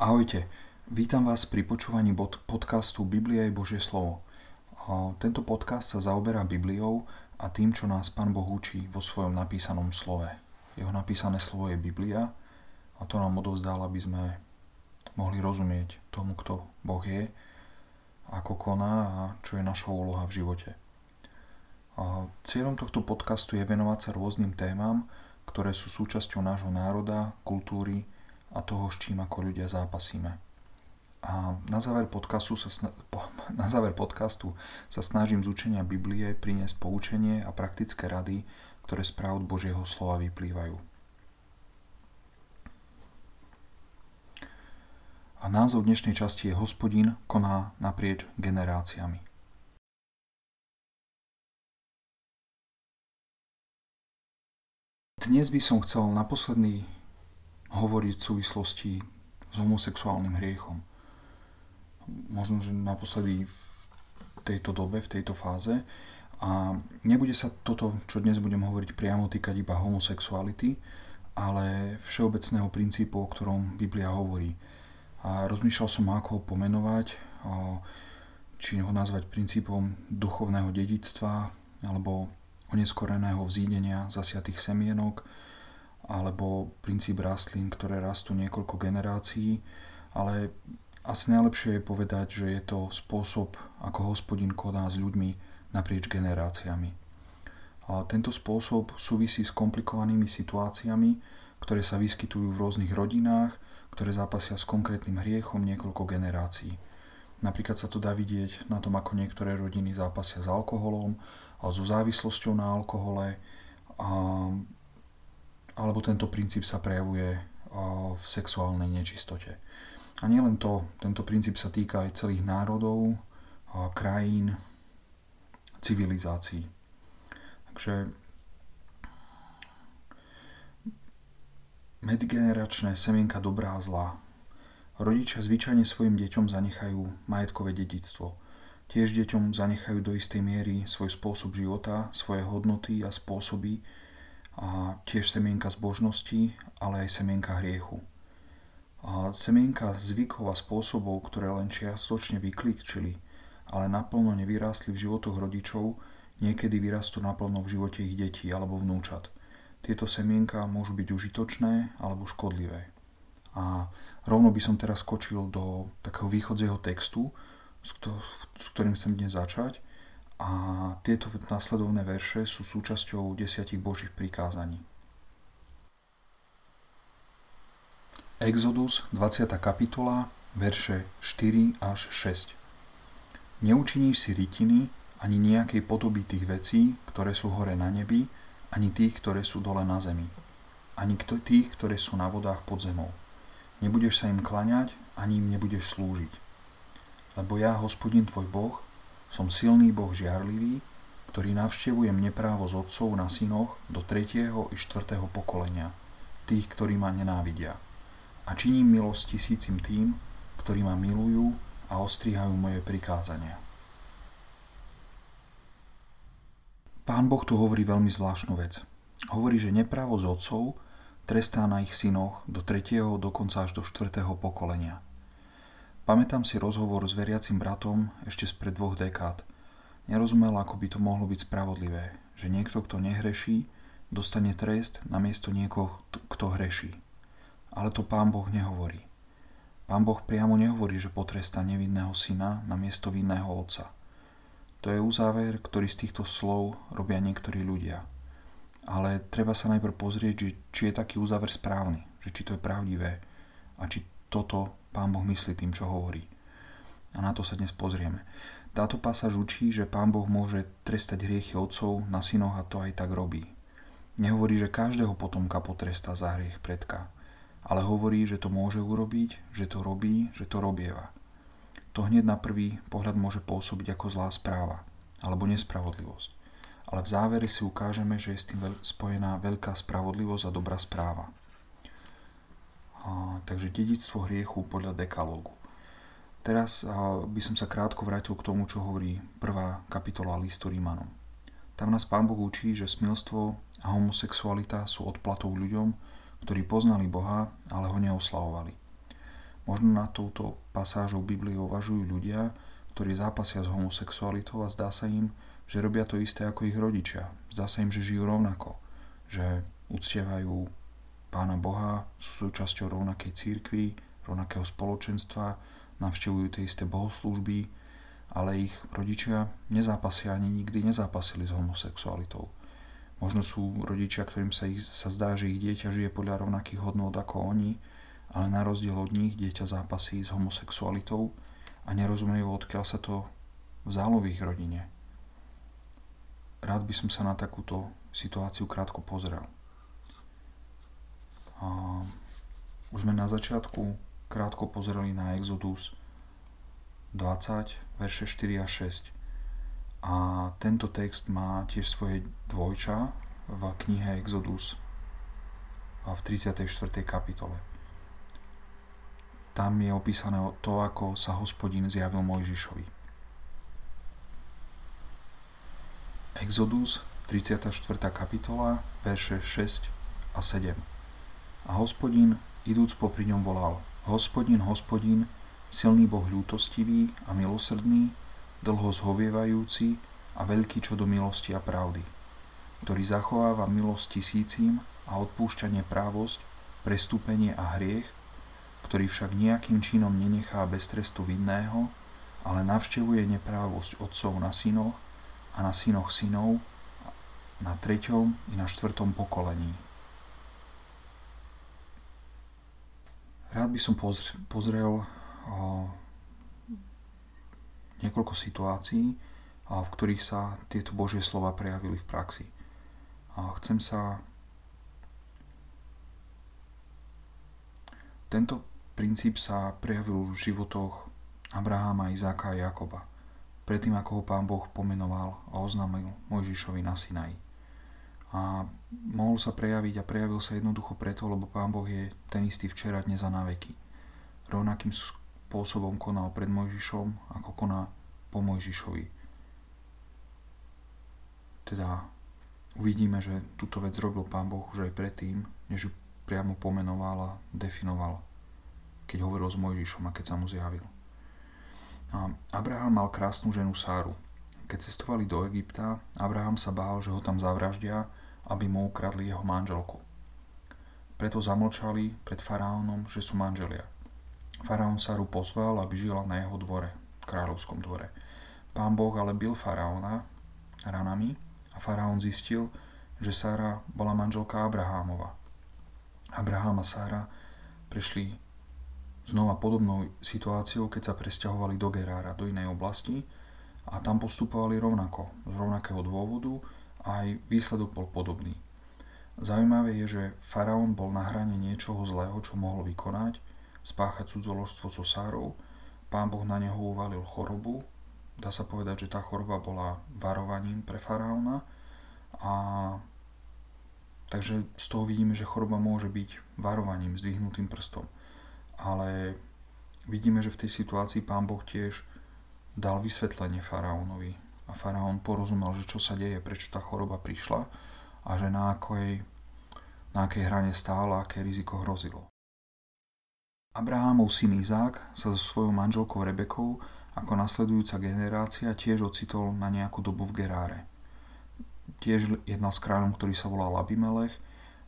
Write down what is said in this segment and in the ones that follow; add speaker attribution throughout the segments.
Speaker 1: Ahojte, vítam vás pri počúvaní podcastu Biblia je Božie slovo. Tento podcast sa zaoberá Bibliou a tým, čo nás Pán Boh učí vo svojom napísanom slove. Jeho napísané slovo je Biblia a to nám odovzdal, aby sme mohli rozumieť tomu, kto Boh je, ako koná a čo je našou úloha v živote. Cieľom tohto podcastu je venovať sa rôznym témam, ktoré sú súčasťou nášho národa, kultúry, a toho, s čím ako ľudia zápasíme. A na záver, podcastu sa, na záver podcastu sa snažím z učenia Biblie priniesť poučenie a praktické rady, ktoré z pravd Božieho slova vyplývajú. A názov dnešnej časti je Hospodin koná naprieč generáciami. Dnes by som chcel na posledný hovoriť v súvislosti s homosexuálnym hriechom. Možno, že naposledy v tejto dobe, v tejto fáze. A nebude sa toto, čo dnes budem hovoriť, priamo týkať iba homosexuality, ale všeobecného princípu, o ktorom Biblia hovorí. A rozmýšľal som, ako ho pomenovať, či ho nazvať princípom duchovného dedictva, alebo oneskoreného vzídenia zasiatých semienok, alebo princíp rastlín, ktoré rastú niekoľko generácií, ale asi najlepšie je povedať, že je to spôsob, ako hospodin koná s ľuďmi naprieč generáciami. A tento spôsob súvisí s komplikovanými situáciami, ktoré sa vyskytujú v rôznych rodinách, ktoré zápasia s konkrétnym hriechom niekoľko generácií. Napríklad sa to dá vidieť na tom, ako niektoré rodiny zápasia s alkoholom, a so závislosťou na alkohole, a alebo tento princíp sa prejavuje v sexuálnej nečistote. A nielen to, tento princíp sa týka aj celých národov, krajín, civilizácií. Takže medzigeneračné semienka dobrá a zlá. Rodičia zvyčajne svojim deťom zanechajú majetkové dedictvo. Tiež deťom zanechajú do istej miery svoj spôsob života, svoje hodnoty a spôsoby, a tiež semienka zbožnosti, ale aj semienka hriechu. A semienka zvykov a spôsobov, ktoré len čiastočne vyklíčili, ale naplno nevyrástli v životoch rodičov, niekedy vyrastú naplno v živote ich detí alebo vnúčat. Tieto semienka môžu byť užitočné alebo škodlivé. A rovno by som teraz skočil do takého východzieho textu, s ktorým chcem dnes začať – a tieto následovné verše sú súčasťou desiatich Božích prikázaní. Exodus 20. kapitola, verše 4 až 6. Neučiníš si rytiny ani nejakej podoby tých vecí, ktoré sú hore na nebi, ani tých, ktoré sú dole na zemi, ani tých, ktoré sú na vodách pod zemou. Nebudeš sa im klaňať, ani im nebudeš slúžiť. Lebo ja, hospodin tvoj Boh, som silný Boh žiarlivý, ktorý navštevujem neprávo z otcov na synoch do 3. i 4. pokolenia, tých, ktorí ma nenávidia. A činím milosť tisícim tým, ktorí ma milujú a ostrihajú moje prikázania. Pán Boh tu hovorí veľmi zvláštnu vec. Hovorí, že neprávo z otcov trestá na ich synoch do 3. dokonca až do 4. pokolenia – Pamätám si rozhovor s veriacim bratom ešte spred dvoch dekád. Nerozumel, ako by to mohlo byť spravodlivé, že niekto, kto nehreší, dostane trest namiesto niekoho, kto hreší. Ale to pán Boh nehovorí. Pán Boh priamo nehovorí, že potrestá nevinného syna namiesto vinného otca. To je uzáver, ktorý z týchto slov robia niektorí ľudia. Ale treba sa najprv pozrieť, či je taký uzáver správny, že či to je pravdivé a či toto pán Boh myslí tým, čo hovorí. A na to sa dnes pozrieme. Táto pasáž učí, že pán Boh môže trestať hriechy otcov na synoch a to aj tak robí. Nehovorí, že každého potomka potrestá za hriech predka, ale hovorí, že to môže urobiť, že to robí, že to robieva. To hneď na prvý pohľad môže pôsobiť ako zlá správa alebo nespravodlivosť. Ale v závere si ukážeme, že je s tým spojená veľká spravodlivosť a dobrá správa. Takže dedictvo hriechu podľa dekalógu. Teraz by som sa krátko vrátil k tomu, čo hovorí prvá kapitola listu Rímanom. Tam nás Pán Boh učí, že smilstvo a homosexualita sú odplatou ľuďom, ktorí poznali Boha, ale ho neoslavovali. Možno na touto pasážou Biblie uvažujú ľudia, ktorí zápasia s homosexualitou a zdá sa im, že robia to isté ako ich rodičia. Zdá sa im, že žijú rovnako, že uctievajú Pána Boha, sú súčasťou rovnakej církvy, rovnakého spoločenstva, navštevujú tie isté bohoslúžby, ale ich rodičia nezápasia ani nikdy nezápasili s homosexualitou. Možno sú rodičia, ktorým sa, ich, sa zdá, že ich dieťa žije podľa rovnakých hodnôt ako oni, ale na rozdiel od nich dieťa zápasí s homosexualitou a nerozumejú, odkiaľ sa to vzalo v ich rodine rád by som sa na takúto situáciu krátko pozrel. Už sme na začiatku krátko pozreli na Exodus 20, verše 4 a 6. A tento text má tiež svoje dvojča v knihe Exodus v 34. kapitole. Tam je opísané to, ako sa hospodin zjavil Mojžišovi. Exodus, 34. kapitola, verše 6 a 7. A hospodin, idúc popri ňom, volal Hospodin, hospodin, silný Boh ľútostivý a milosrdný, dlho zhovievajúci a veľký čo do milosti a pravdy, ktorý zachováva milosť tisícim a odpúšťanie právosť, prestúpenie a hriech, ktorý však nejakým činom nenechá bez trestu vinného, ale navštevuje neprávosť otcov na synoch a na synoch synov na treťom i na štvrtom pokolení. Rád by som pozrel o, niekoľko situácií, o, v ktorých sa tieto Božie slova prejavili v praxi. A chcem sa Tento princíp sa prejavil v životoch Abraháma, Izáka a Jakoba predtým ako ho pán Boh pomenoval a oznámil Mojžišovi na Sinaji. A mohol sa prejaviť a prejavil sa jednoducho preto, lebo pán Boh je ten istý včera, dnes a na veky. Rovnakým spôsobom konal pred Mojžišom, ako koná po Mojžišovi. Teda uvidíme, že túto vec robil pán Boh už aj predtým, než ju priamo pomenoval a definoval, keď hovoril s Mojžišom a keď sa mu zjavil. Abraham mal krásnu ženu Sáru. Keď cestovali do Egypta, Abraham sa bál, že ho tam zavraždia, aby mu ukradli jeho manželku. Preto zamlčali pred faraónom, že sú manželia. Faraón Sáru pozval, aby žila na jeho dvore, kráľovskom dvore. Pán Boh ale bil faraóna ranami a faraón zistil, že Sára bola manželka Abrahámova. Abraham a Sára prešli znova podobnou situáciou, keď sa presťahovali do Gerára, do inej oblasti a tam postupovali rovnako, z rovnakého dôvodu aj výsledok bol podobný. Zaujímavé je, že faraón bol na hrane niečoho zlého, čo mohol vykonať, spáchať cudzoložstvo so Sárou, pán Boh na neho uvalil chorobu, dá sa povedať, že tá choroba bola varovaním pre faraóna a takže z toho vidíme, že choroba môže byť varovaním, zdvihnutým prstom ale vidíme, že v tej situácii pán Boh tiež dal vysvetlenie faraónovi a faraón porozumel, že čo sa deje, prečo tá choroba prišla a že na akej, na akej hrane stála, aké riziko hrozilo. Abrahámov syn Izák sa so svojou manželkou Rebekou ako nasledujúca generácia tiež ocitol na nejakú dobu v Geráre. Tiež jedna s kráľom, ktorý sa volal Abimelech,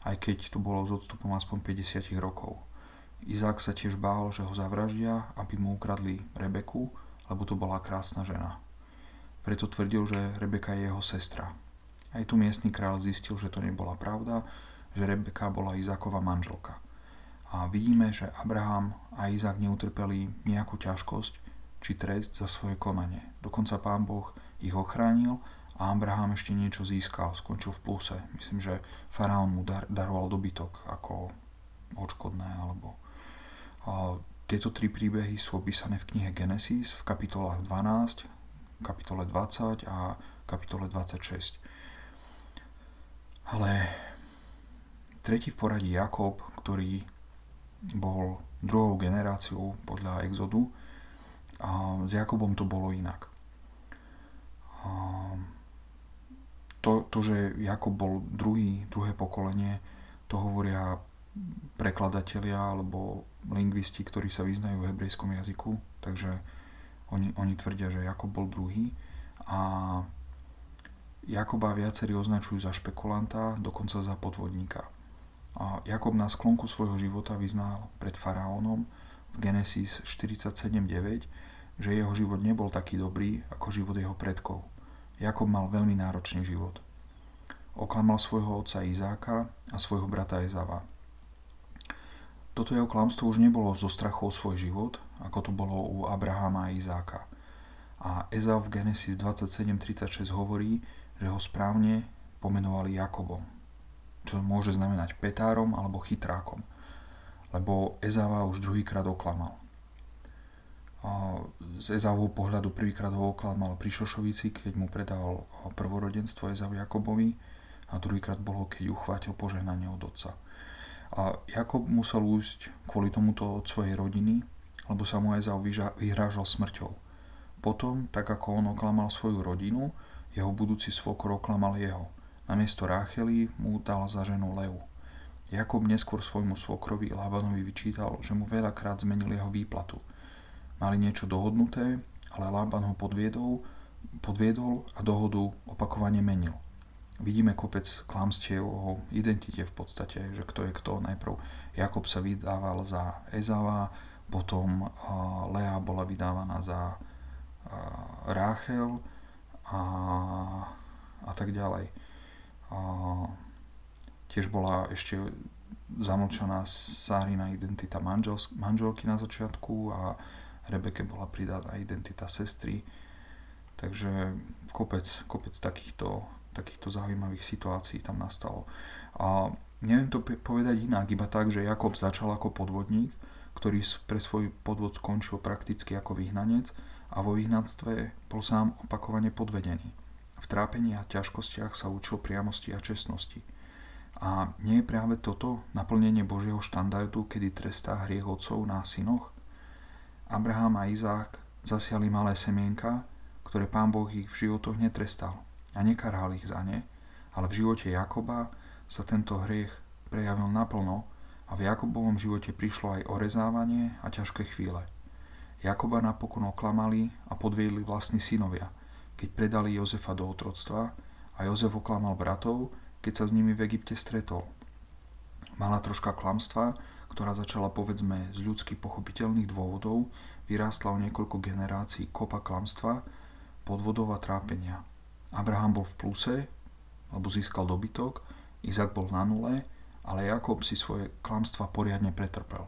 Speaker 1: aj keď to bolo s odstupom aspoň 50 rokov. Izák sa tiež bál, že ho zavraždia, aby mu ukradli Rebeku, lebo to bola krásna žena. Preto tvrdil, že Rebeka je jeho sestra. Aj tu miestny král zistil, že to nebola pravda, že Rebeka bola Izákova manželka. A vidíme, že Abraham a Izák neutrpeli nejakú ťažkosť či trest za svoje konanie. Dokonca pán Boh ich ochránil a Abraham ešte niečo získal, skončil v pluse. Myslím, že faraón mu dar- daroval dobytok ako odškodné alebo a tieto tri príbehy sú opísané v knihe Genesis v kapitolách 12, kapitole 20 a kapitole 26. Ale tretí v poradí Jakob, ktorý bol druhou generáciou podľa Exodu, a s Jakobom to bolo inak. A to, to, že Jakob bol druhý, druhé pokolenie, to hovoria prekladatelia alebo lingvisti, ktorí sa vyznajú v hebrejskom jazyku, takže oni, oni tvrdia, že Jakob bol druhý a Jakoba viacerí označujú za špekulanta, dokonca za podvodníka. A Jakob na sklonku svojho života vyznal pred faraónom v Genesis 47.9, že jeho život nebol taký dobrý ako život jeho predkov. Jakob mal veľmi náročný život. Oklamal svojho otca Izáka a svojho brata Ezava. Toto jeho klamstvo už nebolo zo strachu o svoj život, ako to bolo u Abrahama a Izáka. A Ezav v Genesis 27.36 hovorí, že ho správne pomenovali Jakobom, čo môže znamenať petárom alebo chytrákom, lebo Ezava už druhýkrát oklamal. Z Ezavho pohľadu prvýkrát ho oklamal pri Šošovici, keď mu predal prvorodenstvo Ezav Jakobovi a druhýkrát bolo, keď uchvátil požehnanie od otca. A Jakob musel újsť kvôli tomuto od svojej rodiny, lebo sa mu Ezau vyhrážal smrťou. Potom, tak ako on oklamal svoju rodinu, jeho budúci svokor oklamal jeho. Namiesto Ráchely mu dal za ženu Leu. Jakob neskôr svojmu svokrovi Lávanovi vyčítal, že mu veľakrát zmenil jeho výplatu. Mali niečo dohodnuté, ale Lában ho podviedol, podviedol a dohodu opakovane menil vidíme kopec klamstiev o identite v podstate, že kto je kto. Najprv Jakob sa vydával za Ezava, potom Lea bola vydávaná za Ráchel a, a tak ďalej. A tiež bola ešte zamlčaná Sárina identita manžel, manželky na začiatku a Rebeke bola pridaná identita sestry. Takže kopec, kopec takýchto takýchto zaujímavých situácií tam nastalo. A neviem to povedať inak, iba tak, že Jakob začal ako podvodník, ktorý pre svoj podvod skončil prakticky ako vyhnanec a vo vyhnanstve bol sám opakovane podvedený. V trápení a ťažkostiach sa učil priamosti a čestnosti. A nie je práve toto naplnenie Božieho štandardu, kedy trestá hriech otcov na synoch? Abraham a Izák zasiali malé semienka, ktoré pán Boh ich v životoch netrestal a nekaral ich za ne, ale v živote Jakoba sa tento hriech prejavil naplno a v Jakobovom živote prišlo aj orezávanie a ťažké chvíle. Jakoba napokon oklamali a podviedli vlastní synovia, keď predali Jozefa do otroctva a Jozef oklamal bratov, keď sa s nimi v Egypte stretol. Mala troška klamstva, ktorá začala povedzme z ľudsky pochopiteľných dôvodov, vyrástla o niekoľko generácií kopa klamstva, podvodov a trápenia – Abraham bol v pluse, lebo získal dobytok, Izak bol na nule, ale Jakob si svoje klamstva poriadne pretrpel.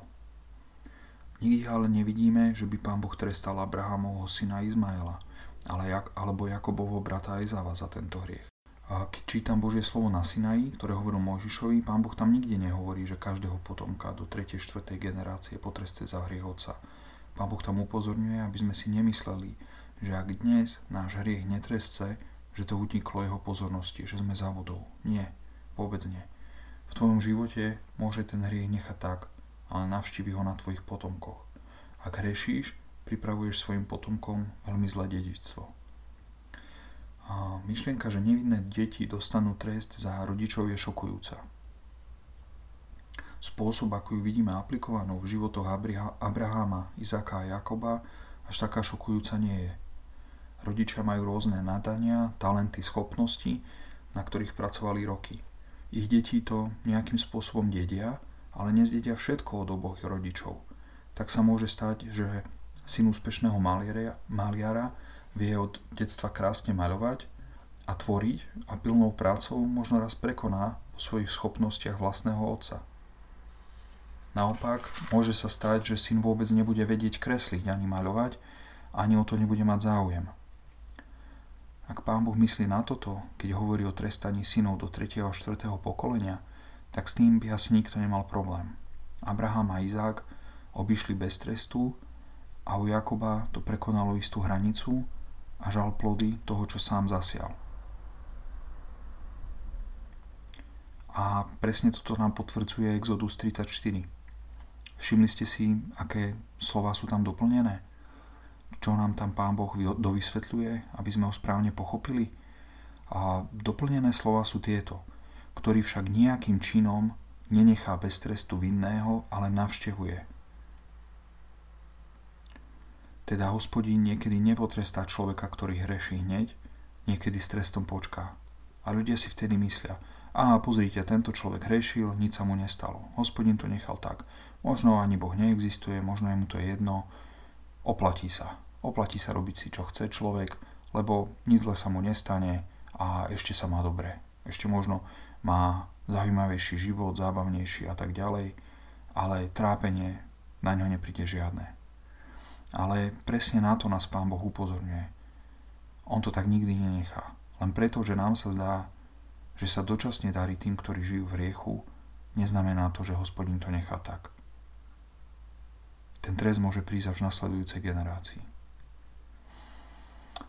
Speaker 1: Nikdy ale nevidíme, že by pán Boh trestal Abrahamovho syna Izmaela, ale Jak, alebo Jakobovho brata Ezava za tento hriech. A keď čítam Božie slovo na Sinaji, ktoré hovoril Mojžišovi, pán Boh tam nikde nehovorí, že každého potomka do 3. 4. generácie potreste za hriech otca. Pán Boh tam upozorňuje, aby sme si nemysleli, že ak dnes náš hriech netresce, že to uniklo jeho pozornosti, že sme závodou. Nie, vôbec nie. V tvojom živote môže ten hriech nechať tak, ale navštívi ho na tvojich potomkoch. Ak hrešíš, pripravuješ svojim potomkom veľmi zlé dedičstvo. A myšlienka, že nevinné deti dostanú trest za rodičov je šokujúca. Spôsob, ako ju vidíme aplikovanú v životoch Abrahama, Izáka a Jakoba, až taká šokujúca nie je. Rodičia majú rôzne nadania, talenty, schopnosti, na ktorých pracovali roky. Ich deti to nejakým spôsobom dedia, ale nezdedia všetko od oboch rodičov. Tak sa môže stať, že syn úspešného maliara, vie od detstva krásne maľovať a tvoriť a pilnou prácou možno raz prekoná o svojich schopnostiach vlastného otca. Naopak, môže sa stať, že syn vôbec nebude vedieť kresliť ani maľovať, ani o to nebude mať záujem. Ak pán Boh myslí na toto, keď hovorí o trestaní synov do 3. a 4. pokolenia, tak s tým by asi nikto nemal problém. Abraham a Izák obišli bez trestu a u Jakoba to prekonalo istú hranicu a žal plody toho, čo sám zasial. A presne toto nám potvrdzuje Exodus 34. Všimli ste si, aké slova sú tam doplnené? Čo nám tam Pán Boh dovysvetľuje, aby sme ho správne pochopili. A doplnené slova sú tieto, ktorý však nejakým činom nenechá bez trestu vinného, ale navštevuje. Teda hospodín niekedy nepotrestá človeka, ktorý hreší hneď, niekedy s trestom počká. A ľudia si vtedy myslia, aha, pozrite, tento človek hrešil, nič sa mu nestalo. Hospodin to nechal tak. Možno ani Boh neexistuje, možno je mu to jedno. Oplatí sa. Oplatí sa robiť si, čo chce človek, lebo nič zle sa mu nestane a ešte sa má dobre. Ešte možno má zaujímavejší život, zábavnejší a tak ďalej, ale trápenie na ňo nepríde žiadne. Ale presne na to nás Pán Boh upozorňuje. On to tak nikdy nenechá. Len preto, že nám sa zdá, že sa dočasne darí tým, ktorí žijú v riechu, neznamená to, že hospodin to nechá tak. Ten trest môže prísť až v nasledujúcej generácii.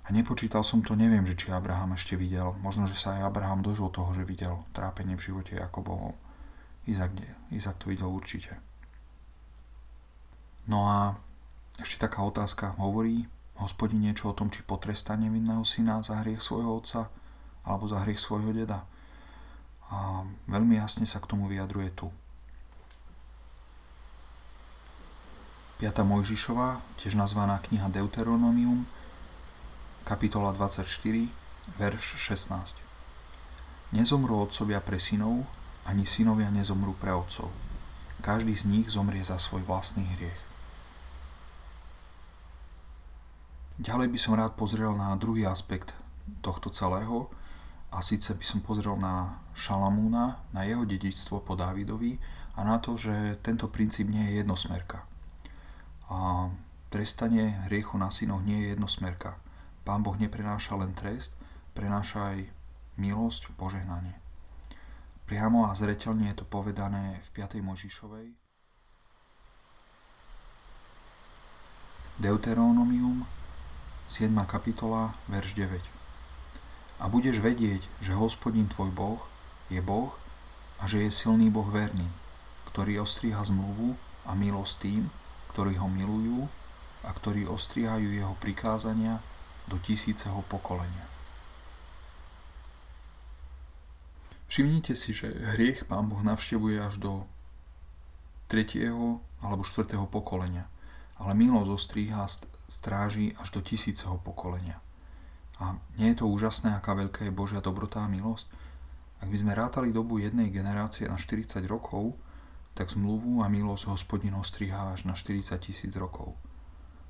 Speaker 1: A nepočítal som to, neviem, že či Abraham ešte videl. Možno, že sa aj Abraham dožil toho, že videl trápenie v živote Jakobovom. Izak, Izak to videl určite. No a ešte taká otázka. Hovorí hospodin niečo o tom, či potrestá nevinného syna za hriech svojho otca alebo za hriech svojho deda. A veľmi jasne sa k tomu vyjadruje tu. 5. Mojžišová, tiež nazvaná kniha Deuteronomium, kapitola 24, verš 16. Nezomrú otcovia pre synov, ani synovia nezomrú pre otcov. Každý z nich zomrie za svoj vlastný hriech. Ďalej by som rád pozrel na druhý aspekt tohto celého a síce by som pozrel na Šalamúna, na jeho dedičstvo po Dávidovi a na to, že tento princíp nie je jednosmerka. A trestanie hriechu na synoch nie je jednosmerka. Pán Boh neprenáša len trest, prenáša aj milosť, požehnanie. Priamo a zreteľne je to povedané v 5. Možišovej. Deuteronomium, 7. kapitola, verš 9. A budeš vedieť, že hospodin tvoj Boh je Boh a že je silný Boh verný, ktorý ostriha zmluvu a milosť tým, ktorí ho milujú a ktorí ostrihajú jeho prikázania do tisíceho pokolenia. Všimnite si, že hriech pán Boh navštevuje až do tretieho alebo štvrtého pokolenia, ale milosť ostríha stráži až do tisíceho pokolenia. A nie je to úžasné, aká veľká je Božia dobrota a milosť? Ak by sme rátali dobu jednej generácie na 40 rokov, tak zmluvu a milosť hospodin ostriha až na 40 tisíc rokov.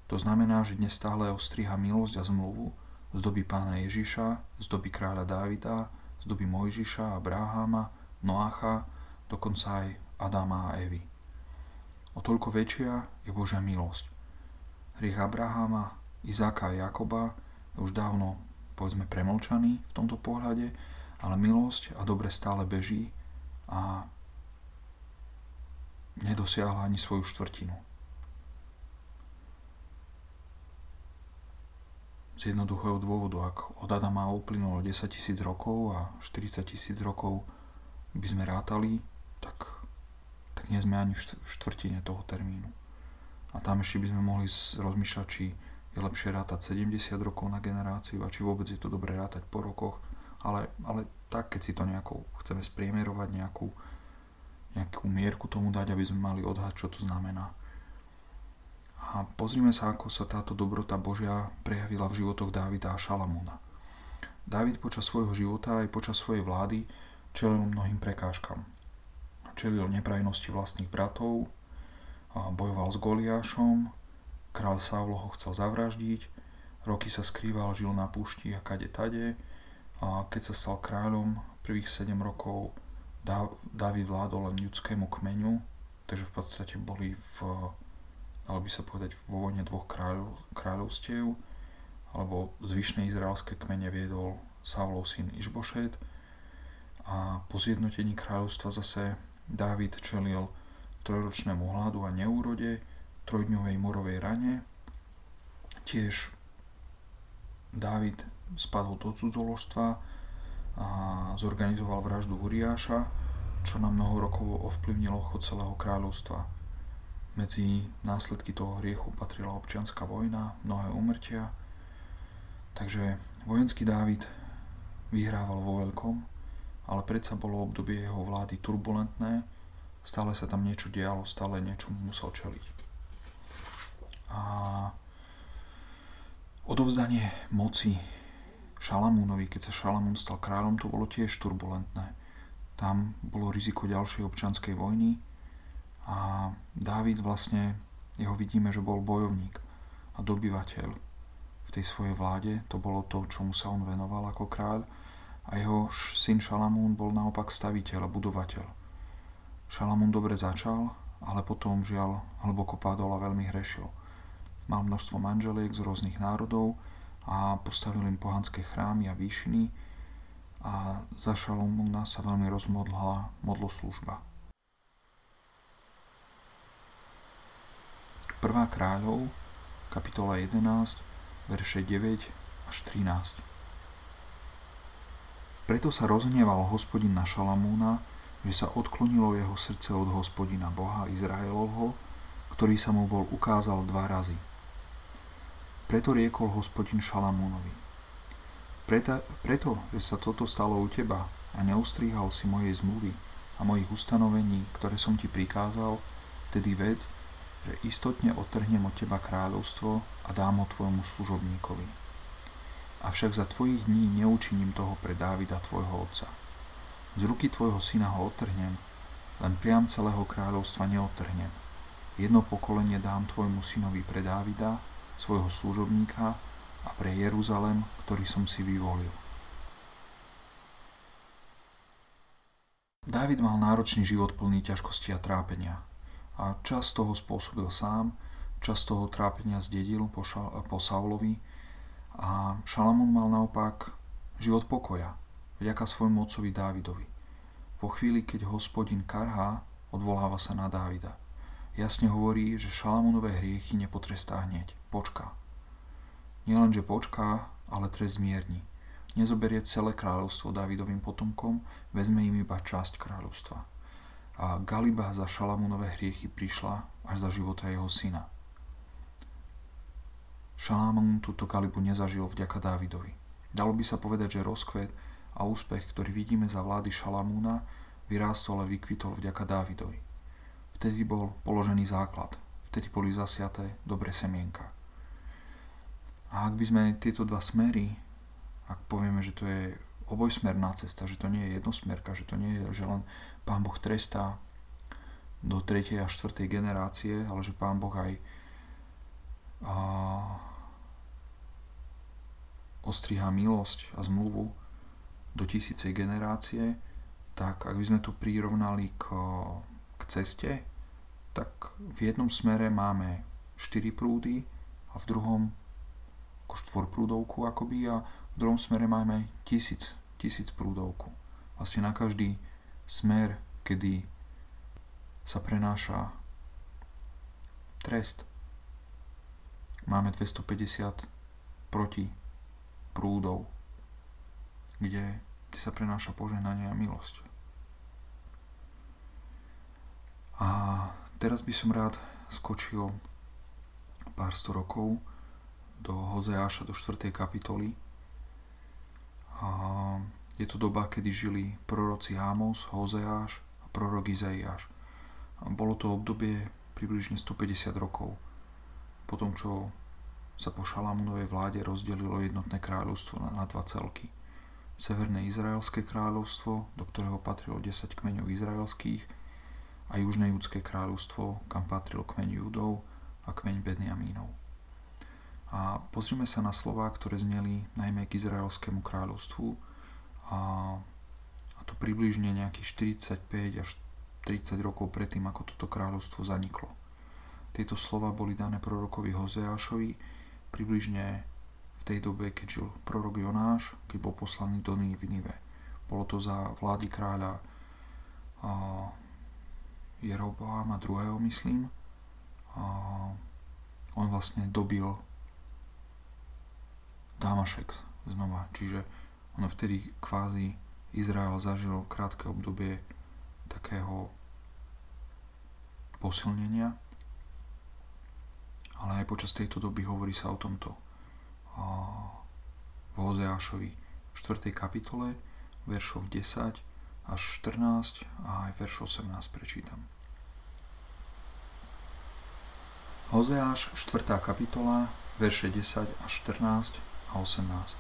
Speaker 1: To znamená, že dnes stále ostriha milosť a zmluvu z doby pána Ježiša, z doby kráľa Dávida, z doby Mojžiša, Abraháma, Noácha, dokonca aj Adama a Evy. O toľko väčšia je Božia milosť. Hriech Abraháma, Izáka a Jakoba je už dávno, povedzme, premlčaný v tomto pohľade, ale milosť a dobre stále beží a nedosiahla ani svoju štvrtinu. Z jednoduchého dôvodu, ak od Adama uplynulo 10 tisíc rokov a 40 tisíc rokov by sme rátali, tak, tak nie sme ani v štvrtine toho termínu. A tam ešte by sme mohli rozmýšľať, či je lepšie rátať 70 rokov na generáciu a či vôbec je to dobré rátať po rokoch, ale, ale tak, keď si to nejako chceme spriemerovať, nejakú, nejakú mierku tomu dať, aby sme mali odhad, čo to znamená a pozrime sa, ako sa táto dobrota Božia prejavila v životoch Dávida a Šalamúna. Dávid počas svojho života aj počas svojej vlády čelil mnohým prekážkam. Čelil neprajnosti vlastných bratov, bojoval s Goliášom, král Saulo ho chcel zavraždiť, roky sa skrýval, žil na púšti a kade tade a keď sa stal kráľom prvých 7 rokov Dávid vládol len ľudskému kmeňu, takže v podstate boli v dalo by sa povedať, vo vojne dvoch kráľov, kráľovstiev, alebo zvyšné izraelské kmene viedol Saulov syn Išbošet a po zjednotení kráľovstva zase Dávid čelil trojročnému hladu a neúrode, trojdňovej morovej rane. Tiež Dávid spadol do cudzoložstva a zorganizoval vraždu Uriáša, čo na mnoho rokov ovplyvnilo chod celého kráľovstva. Medzi následky toho hriechu patrila občianská vojna, mnohé umrtia. Takže vojenský Dávid vyhrával vo veľkom, ale predsa bolo obdobie jeho vlády turbulentné Stále sa tam niečo dialo, stále niečo musel čeliť. A odovzdanie moci Šalamúnovi, keď sa Šalamún stal kráľom, to bolo tiež turbulentné. Tam bolo riziko ďalšej občanskej vojny a Dávid vlastne, jeho vidíme, že bol bojovník a dobyvateľ v tej svojej vláde. To bolo to, čomu sa on venoval ako kráľ. A jeho syn Šalamún bol naopak staviteľ a budovateľ. Šalamún dobre začal, ale potom žiaľ hlboko padol a veľmi hrešil. Mal množstvo manželiek z rôznych národov a postavil im pohanské chrámy a výšiny a za Šalomúna sa veľmi rozmodlala modloslužba. Prvá kráľov, kapitola 11, verše 9 až 13. Preto sa rozhneval hospodin na Šalamúna, že sa odklonilo jeho srdce od hospodina Boha Izraelovho, ktorý sa mu bol ukázal dva razy – preto riekol hospodin Šalamúnovi. Preto, preto, že sa toto stalo u teba a neustríhal si mojej zmluvy a mojich ustanovení, ktoré som ti prikázal, tedy vec, že istotne otrhnem od teba kráľovstvo a dám ho tvojmu služobníkovi. Avšak za tvojich dní neučiním toho pre Dávida tvojho otca. Z ruky tvojho syna ho otrhnem, len priam celého kráľovstva neotrhnem. Jedno pokolenie dám tvojmu synovi pre Dávida svojho služobníka a pre Jeruzalem, ktorý som si vyvolil. Dávid mal náročný život plný ťažkosti a trápenia a čas toho spôsobil sám, čas toho trápenia zdedil po, Šal- po Saulovi a Šalamún mal naopak život pokoja, vďaka svojmu otcovi Dávidovi. Po chvíli, keď hospodin karhá, odvoláva sa na Dávida – jasne hovorí, že Šalamúnové hriechy nepotrestá hneď, počká. Nielen, že počká, ale trest zmierni. Nezoberie celé kráľovstvo Dávidovým potomkom, vezme im iba časť kráľovstva. A Galiba za Šalamúnové hriechy prišla až za života jeho syna. Šalamún túto Galibu nezažil vďaka Dávidovi. Dalo by sa povedať, že rozkvet a úspech, ktorý vidíme za vlády Šalamúna, vyrástol a vykvitol vďaka Dávidovi. Vtedy bol položený základ, vtedy boli zasiaté dobré semienka. A ak by sme tieto dva smery, ak povieme, že to je obojsmerná cesta, že to nie je jednosmerka, že to nie je, že len Pán Boh trestá do 3. a 4. generácie, ale že Pán Boh aj a, ostriha milosť a zmluvu do tisícej generácie, tak ak by sme to prirovnali k k ceste, tak v jednom smere máme 4 prúdy a v druhom ako štvorprúdovku akoby a v druhom smere máme tisíc, tisíc prúdovku. Vlastne na každý smer, kedy sa prenáša trest, máme 250 proti prúdov, kde, kde sa prenáša požehnanie a milosť. A teraz by som rád skočil pár sto rokov do Hozeáša, do 4. kapitoly. A je to doba, kedy žili proroci Ámos, Hozeáš a prorok Izaiáš. A bolo to obdobie približne 150 rokov. Po tom, čo sa po Šalamúnovej vláde rozdelilo jednotné kráľovstvo na dva celky. Severné Izraelské kráľovstvo, do ktorého patrilo 10 kmeňov izraelských, a južné judské kráľovstvo, kam patril kmeň Judov a kmeň Benjamínov. A pozrime sa na slová, ktoré zneli najmä k izraelskému kráľovstvu a, a to približne nejakých 45 až 30 rokov predtým, ako toto kráľovstvo zaniklo. Tieto slova boli dané prorokovi Hozeášovi približne v tej dobe, keď žil prorok Jonáš, keď bol poslaný do Ninive. Bolo to za vlády kráľa Jeroboama II. myslím. A on vlastne dobil Damašek znova. Čiže on vtedy kvázi Izrael zažil krátke obdobie takého posilnenia. Ale aj počas tejto doby hovorí sa o tomto v Hozeášovi 4. kapitole, veršoch 10 až 14 a aj verš 18 prečítam. Hozeáš 4. kapitola, verše 10 až 14 a 18.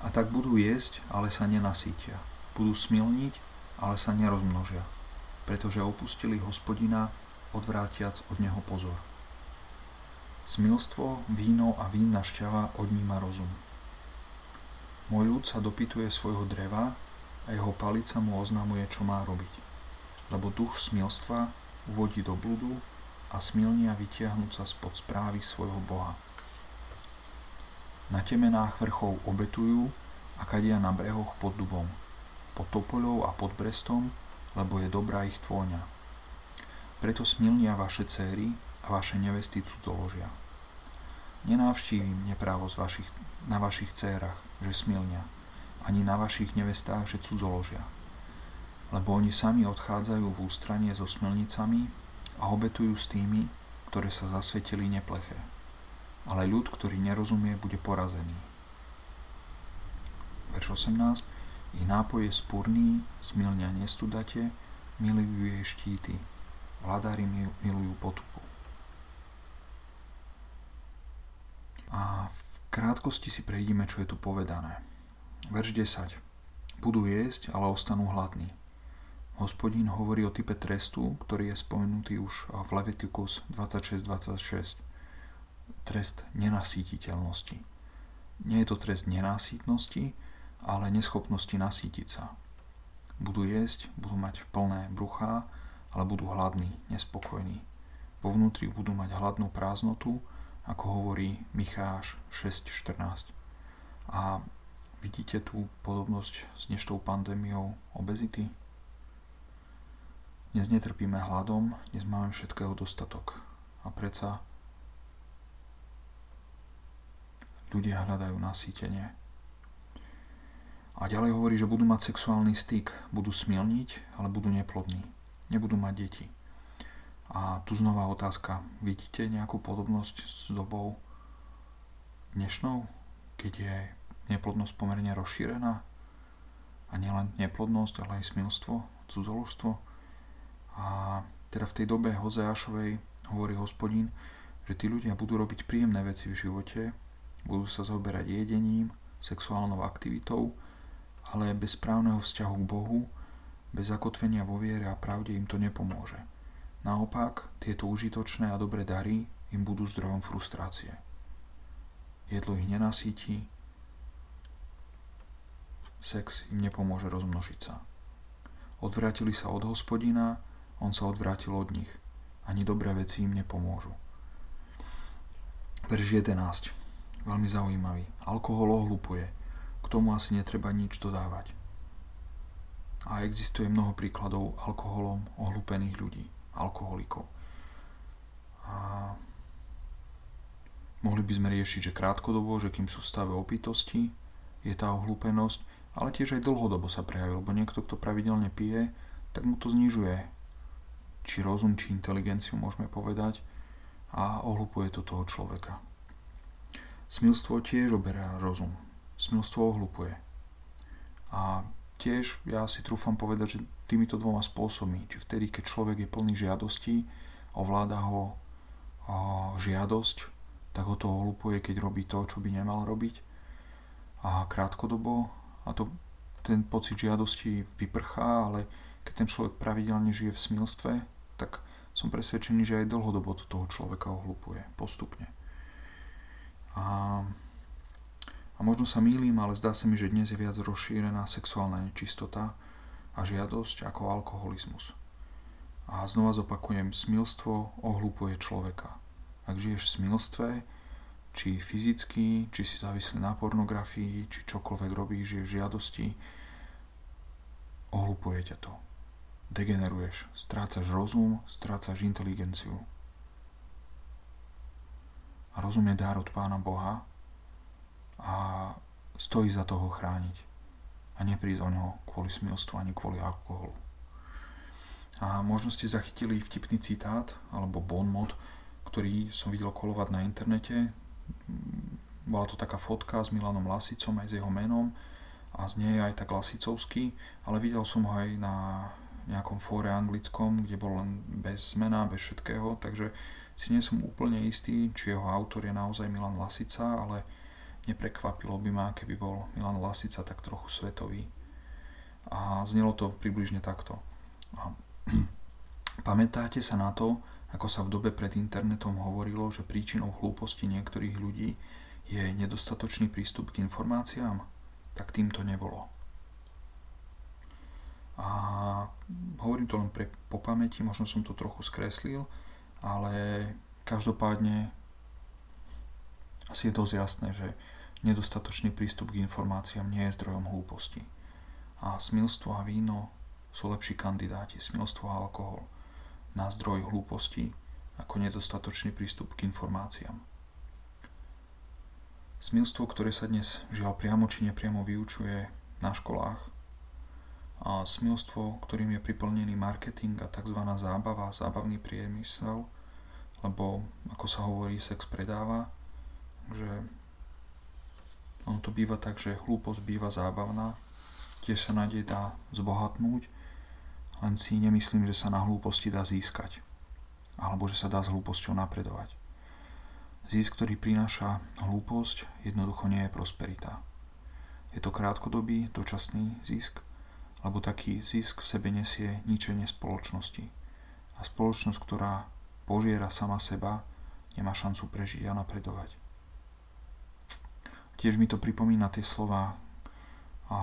Speaker 1: A tak budú jesť, ale sa nenasítia. Budú smilniť, ale sa nerozmnožia, pretože opustili hospodina, odvrátiac od neho pozor. Smilstvo, víno a vínna šťava odníma rozum. Môj ľud sa dopytuje svojho dreva a jeho palica mu oznamuje, čo má robiť. Lebo duch smilstva uvodí do bludu a smilnia vytiahnuť sa spod správy svojho Boha. Na temenách vrchov obetujú a kadia na brehoch pod dubom, pod topoľou a pod brestom, lebo je dobrá ich tvôňa. Preto smilnia vaše céry a vaše nevesty cudzoložia. Nenávštívim neprávosť vašich, na vašich cérach, že smilnia, ani na vašich nevestách, že cudzoložia. Lebo oni sami odchádzajú v ústranie so smilnicami a obetujú s tými, ktoré sa zasvetili nepleché ale ľud, ktorý nerozumie, bude porazený. Verš 18. Ich nápoj je spúrný, smilňa nestudate, milujú jej štíty, vladári milujú potupu. A v krátkosti si prejdime, čo je tu povedané. Verš 10. Budú jesť, ale ostanú hladní. Hospodín hovorí o type trestu, ktorý je spomenutý už v Levitikus 26.26 trest nenasítiteľnosti. Nie je to trest nenásítnosti, ale neschopnosti nasítiť sa. Budú jesť, budú mať plné bruchá, ale budú hladní, nespokojní. Vo vnútri budú mať hladnú prázdnotu, ako hovorí Micháš 6.14. A vidíte tú podobnosť s dnešnou pandémiou obezity? Dnes netrpíme hladom, dnes máme všetkého dostatok. A predsa ľudia hľadajú nasýtenie. A ďalej hovorí, že budú mať sexuálny styk, budú smilniť, ale budú neplodní. Nebudú mať deti. A tu znova otázka, vidíte nejakú podobnosť s dobou dnešnou, keď je neplodnosť pomerne rozšírená? A nielen neplodnosť, ale aj smilstvo, cudzoložstvo. A teda v tej dobe Hozeášovej hovorí hospodín, že tí ľudia budú robiť príjemné veci v živote, budú sa zoberať jedením, sexuálnou aktivitou, ale bez správneho vzťahu k Bohu, bez zakotvenia vo viere a pravde im to nepomôže. Naopak, tieto užitočné a dobré dary im budú zdrojom frustrácie. Jedlo ich nenasíti, sex im nepomôže rozmnožiť sa. Odvrátili sa od hospodina, on sa odvrátil od nich. Ani dobré veci im nepomôžu. Verš 11 veľmi zaujímavý. Alkohol ohlupuje. K tomu asi netreba nič dodávať. A existuje mnoho príkladov alkoholom ohlupených ľudí, alkoholikov. A mohli by sme riešiť, že krátkodobo, že kým sú v stave opitosti, je tá ohlupenosť, ale tiež aj dlhodobo sa prejaví, lebo niekto, kto pravidelne pije, tak mu to znižuje či rozum, či inteligenciu, môžeme povedať, a ohlupuje to toho človeka. Smilstvo tiež oberá rozum. Smilstvo ohlupuje. A tiež ja si trúfam povedať, že týmito dvoma spôsobmi, či vtedy, keď človek je plný žiadostí, ovláda ho žiadosť, tak ho to ohlupuje, keď robí to, čo by nemal robiť. A krátkodobo, a to ten pocit žiadosti vyprchá, ale keď ten človek pravidelne žije v smilstve, tak som presvedčený, že aj dlhodobo to toho človeka ohlupuje postupne. A, a možno sa mýlim, ale zdá sa mi, že dnes je viac rozšírená sexuálna nečistota a žiadosť ako alkoholizmus. A znova zopakujem, smilstvo ohlupuje človeka. Ak žiješ v smilstve, či fyzicky, či si závislý na pornografii, či čokoľvek robíš, žiješ v žiadosti, ohlupuje ťa to. Degeneruješ, strácaš rozum, strácaš inteligenciu a rozum je dár od Pána Boha a stojí za toho chrániť a neprísť o neho kvôli smilstvu ani kvôli alkoholu. A možno ste zachytili vtipný citát alebo bon mod, ktorý som videl kolovať na internete. Bola to taká fotka s Milanom Lasicom aj s jeho menom a a znie aj tak lasicovský, ale videl som ho aj na nejakom fóre anglickom, kde bol len bez zmena, bez všetkého, takže si nie som úplne istý, či jeho autor je naozaj Milan Lasica, ale neprekvapilo by ma, keby bol Milan Lasica tak trochu svetový. A znelo to približne takto. A pamätáte sa na to, ako sa v dobe pred internetom hovorilo, že príčinou hlúposti niektorých ľudí je nedostatočný prístup k informáciám? Tak týmto nebolo. A hovorím to len pre, po pamäti, možno som to trochu skreslil, ale každopádne asi je dosť jasné, že nedostatočný prístup k informáciám nie je zdrojom hlúposti. A smilstvo a víno sú lepší kandidáti, smilstvo a alkohol, na zdroj hlúposti ako nedostatočný prístup k informáciám. Smilstvo, ktoré sa dnes žiaľ priamo či nepriamo vyučuje na školách, smilstvo, ktorým je priplnený marketing a tzv. zábava, zábavný priemysel, lebo ako sa hovorí, sex predáva, že ono to býva tak, že hlúposť býva zábavná, tiež sa nádej dá zbohatnúť, len si nemyslím, že sa na hlúposti dá získať, alebo že sa dá s hlúposťou napredovať. Zisk, ktorý prináša hlúposť, jednoducho nie je prosperita. Je to krátkodobý, dočasný zisk, lebo taký zisk v sebe nesie ničenie spoločnosti. A spoločnosť, ktorá požiera sama seba, nemá šancu prežiť a napredovať. Tiež mi to pripomína tie slova a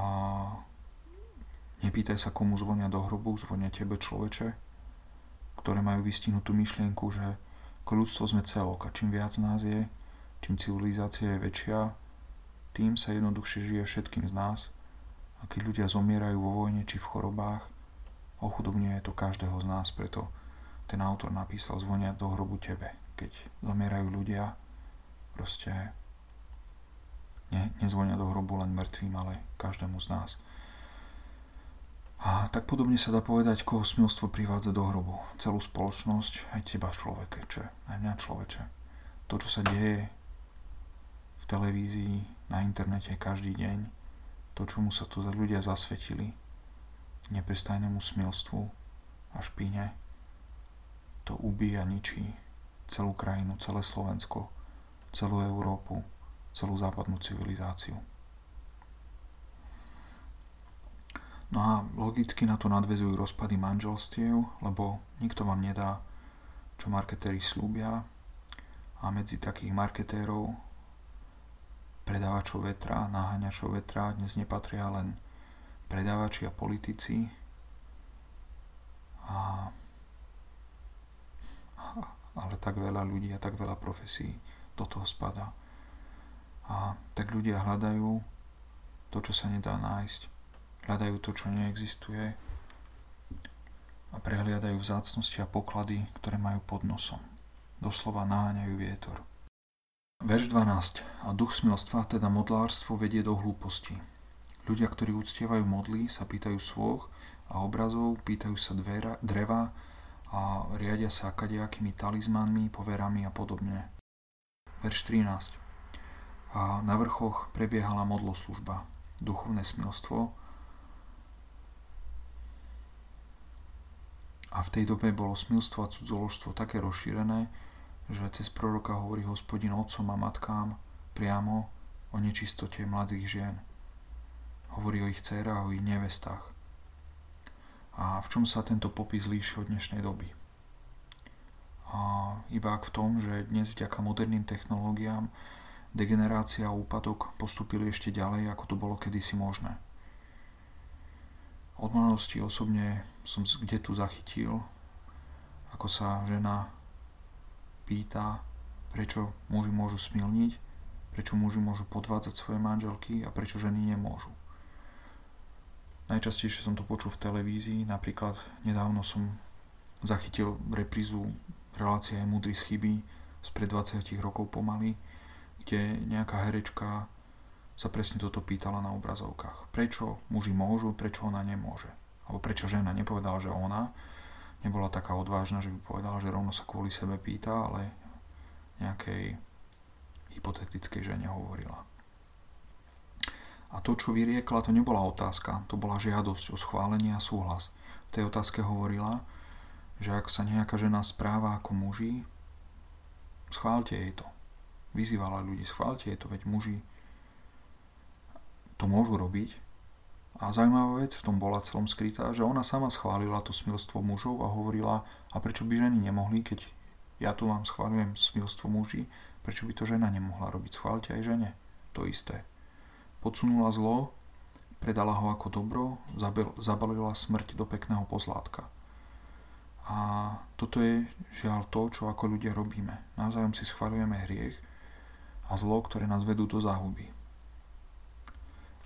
Speaker 1: nepýtaj sa, komu zvonia do hrobu, zvonia tebe človeče, ktoré majú vystihnutú myšlienku, že ako ľudstvo sme celok a čím viac nás je, čím civilizácia je väčšia, tým sa jednoduchšie žije všetkým z nás a keď ľudia zomierajú vo vojne či v chorobách, ochudobňuje to každého z nás, preto ten autor napísal zvonia do hrobu tebe. Keď zomierajú ľudia, proste ne, nezvonia do hrobu len mŕtvým, ale každému z nás. A tak podobne sa dá povedať, koho smilstvo privádza do hrobu. Celú spoločnosť, aj teba človeče, aj mňa človeče. To, čo sa deje v televízii, na internete každý deň, to, čomu sa tu ľudia zasvetili, neprestajnému smilstvu a špíne, to ubíja ničí celú krajinu, celé Slovensko, celú Európu, celú západnú civilizáciu. No a logicky na to nadvezujú rozpady manželstiev, lebo nikto vám nedá, čo marketéri slúbia a medzi takých marketérov predávačov vetra, naháňačov vetra dnes nepatria len predávači a politici a, ale tak veľa ľudí a tak veľa profesí do toho spada. A tak ľudia hľadajú to, čo sa nedá nájsť. Hľadajú to, čo neexistuje a prehliadajú vzácnosti a poklady, ktoré majú pod nosom. Doslova naháňajú vietor. Verš 12. A duch smilstva, teda modlárstvo, vedie do hlúposti. Ľudia, ktorí uctievajú modly, sa pýtajú svoch a obrazov, pýtajú sa dvera, dreva a riadia sa kadejakými talizmanmi, poverami a podobne. Verš 13. A na vrchoch prebiehala modloslužba, duchovné smilstvo, a v tej dobe bolo smilstvo a cudzoložstvo také rozšírené, že cez proroka hovorí hospodin otcom a matkám priamo o nečistote mladých žien. Hovorí o ich dcerách, o ich nevestách. A v čom sa tento popis líši od dnešnej doby? A iba ak v tom, že dnes vďaka moderným technológiám degenerácia a úpadok postupili ešte ďalej, ako to bolo kedysi možné. Od mladosti osobne som kde tu zachytil, ako sa žena pýta, prečo muži môžu smilniť, prečo muži môžu podvádzať svoje manželky a prečo ženy nemôžu. Najčastejšie som to počul v televízii, napríklad nedávno som zachytil reprízu relácie Mudry z chyby spred 20 rokov pomaly, kde nejaká herečka sa presne toto pýtala na obrazovkách. Prečo muži môžu, prečo ona nemôže? Alebo prečo žena nepovedala, že ona, nebola taká odvážna, že by povedala, že rovno sa kvôli sebe pýta, ale nejakej hypotetickej žene hovorila. A to, čo vyriekla, to nebola otázka, to bola žiadosť o schválenie a súhlas. V tej otázke hovorila, že ak sa nejaká žena správa ako muži, schválte jej to. Vyzývala ľudí, schválte jej to, veď muži to môžu robiť. A zaujímavá vec v tom bola celom skrytá, že ona sama schválila to smilstvo mužov a hovorila, a prečo by ženy nemohli, keď ja tu vám schválujem smilstvo muži, prečo by to žena nemohla robiť, schválte aj žene. To isté podsunula zlo, predala ho ako dobro, zabalila smrť do pekného pozlátka. A toto je žiaľ to, čo ako ľudia robíme. Navzájom si schvaľujeme hriech a zlo, ktoré nás vedú do záhuby.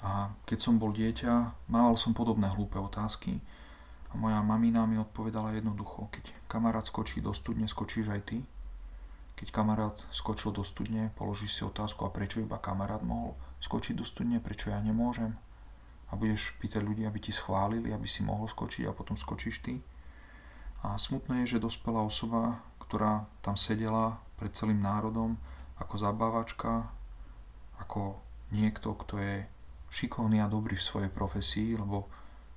Speaker 1: A keď som bol dieťa, mával som podobné hlúpe otázky a moja mamina mi odpovedala jednoducho, keď kamarát skočí do studne, skočíš aj ty? Keď kamarát skočil do studne, položíš si otázku, a prečo iba kamarát mohol skočiť do studne, prečo ja nemôžem? A budeš pýtať ľudí, aby ti schválili, aby si mohol skočiť a potom skočíš ty? A smutné je, že dospelá osoba, ktorá tam sedela pred celým národom ako zabávačka, ako niekto, kto je šikovný a dobrý v svojej profesii, lebo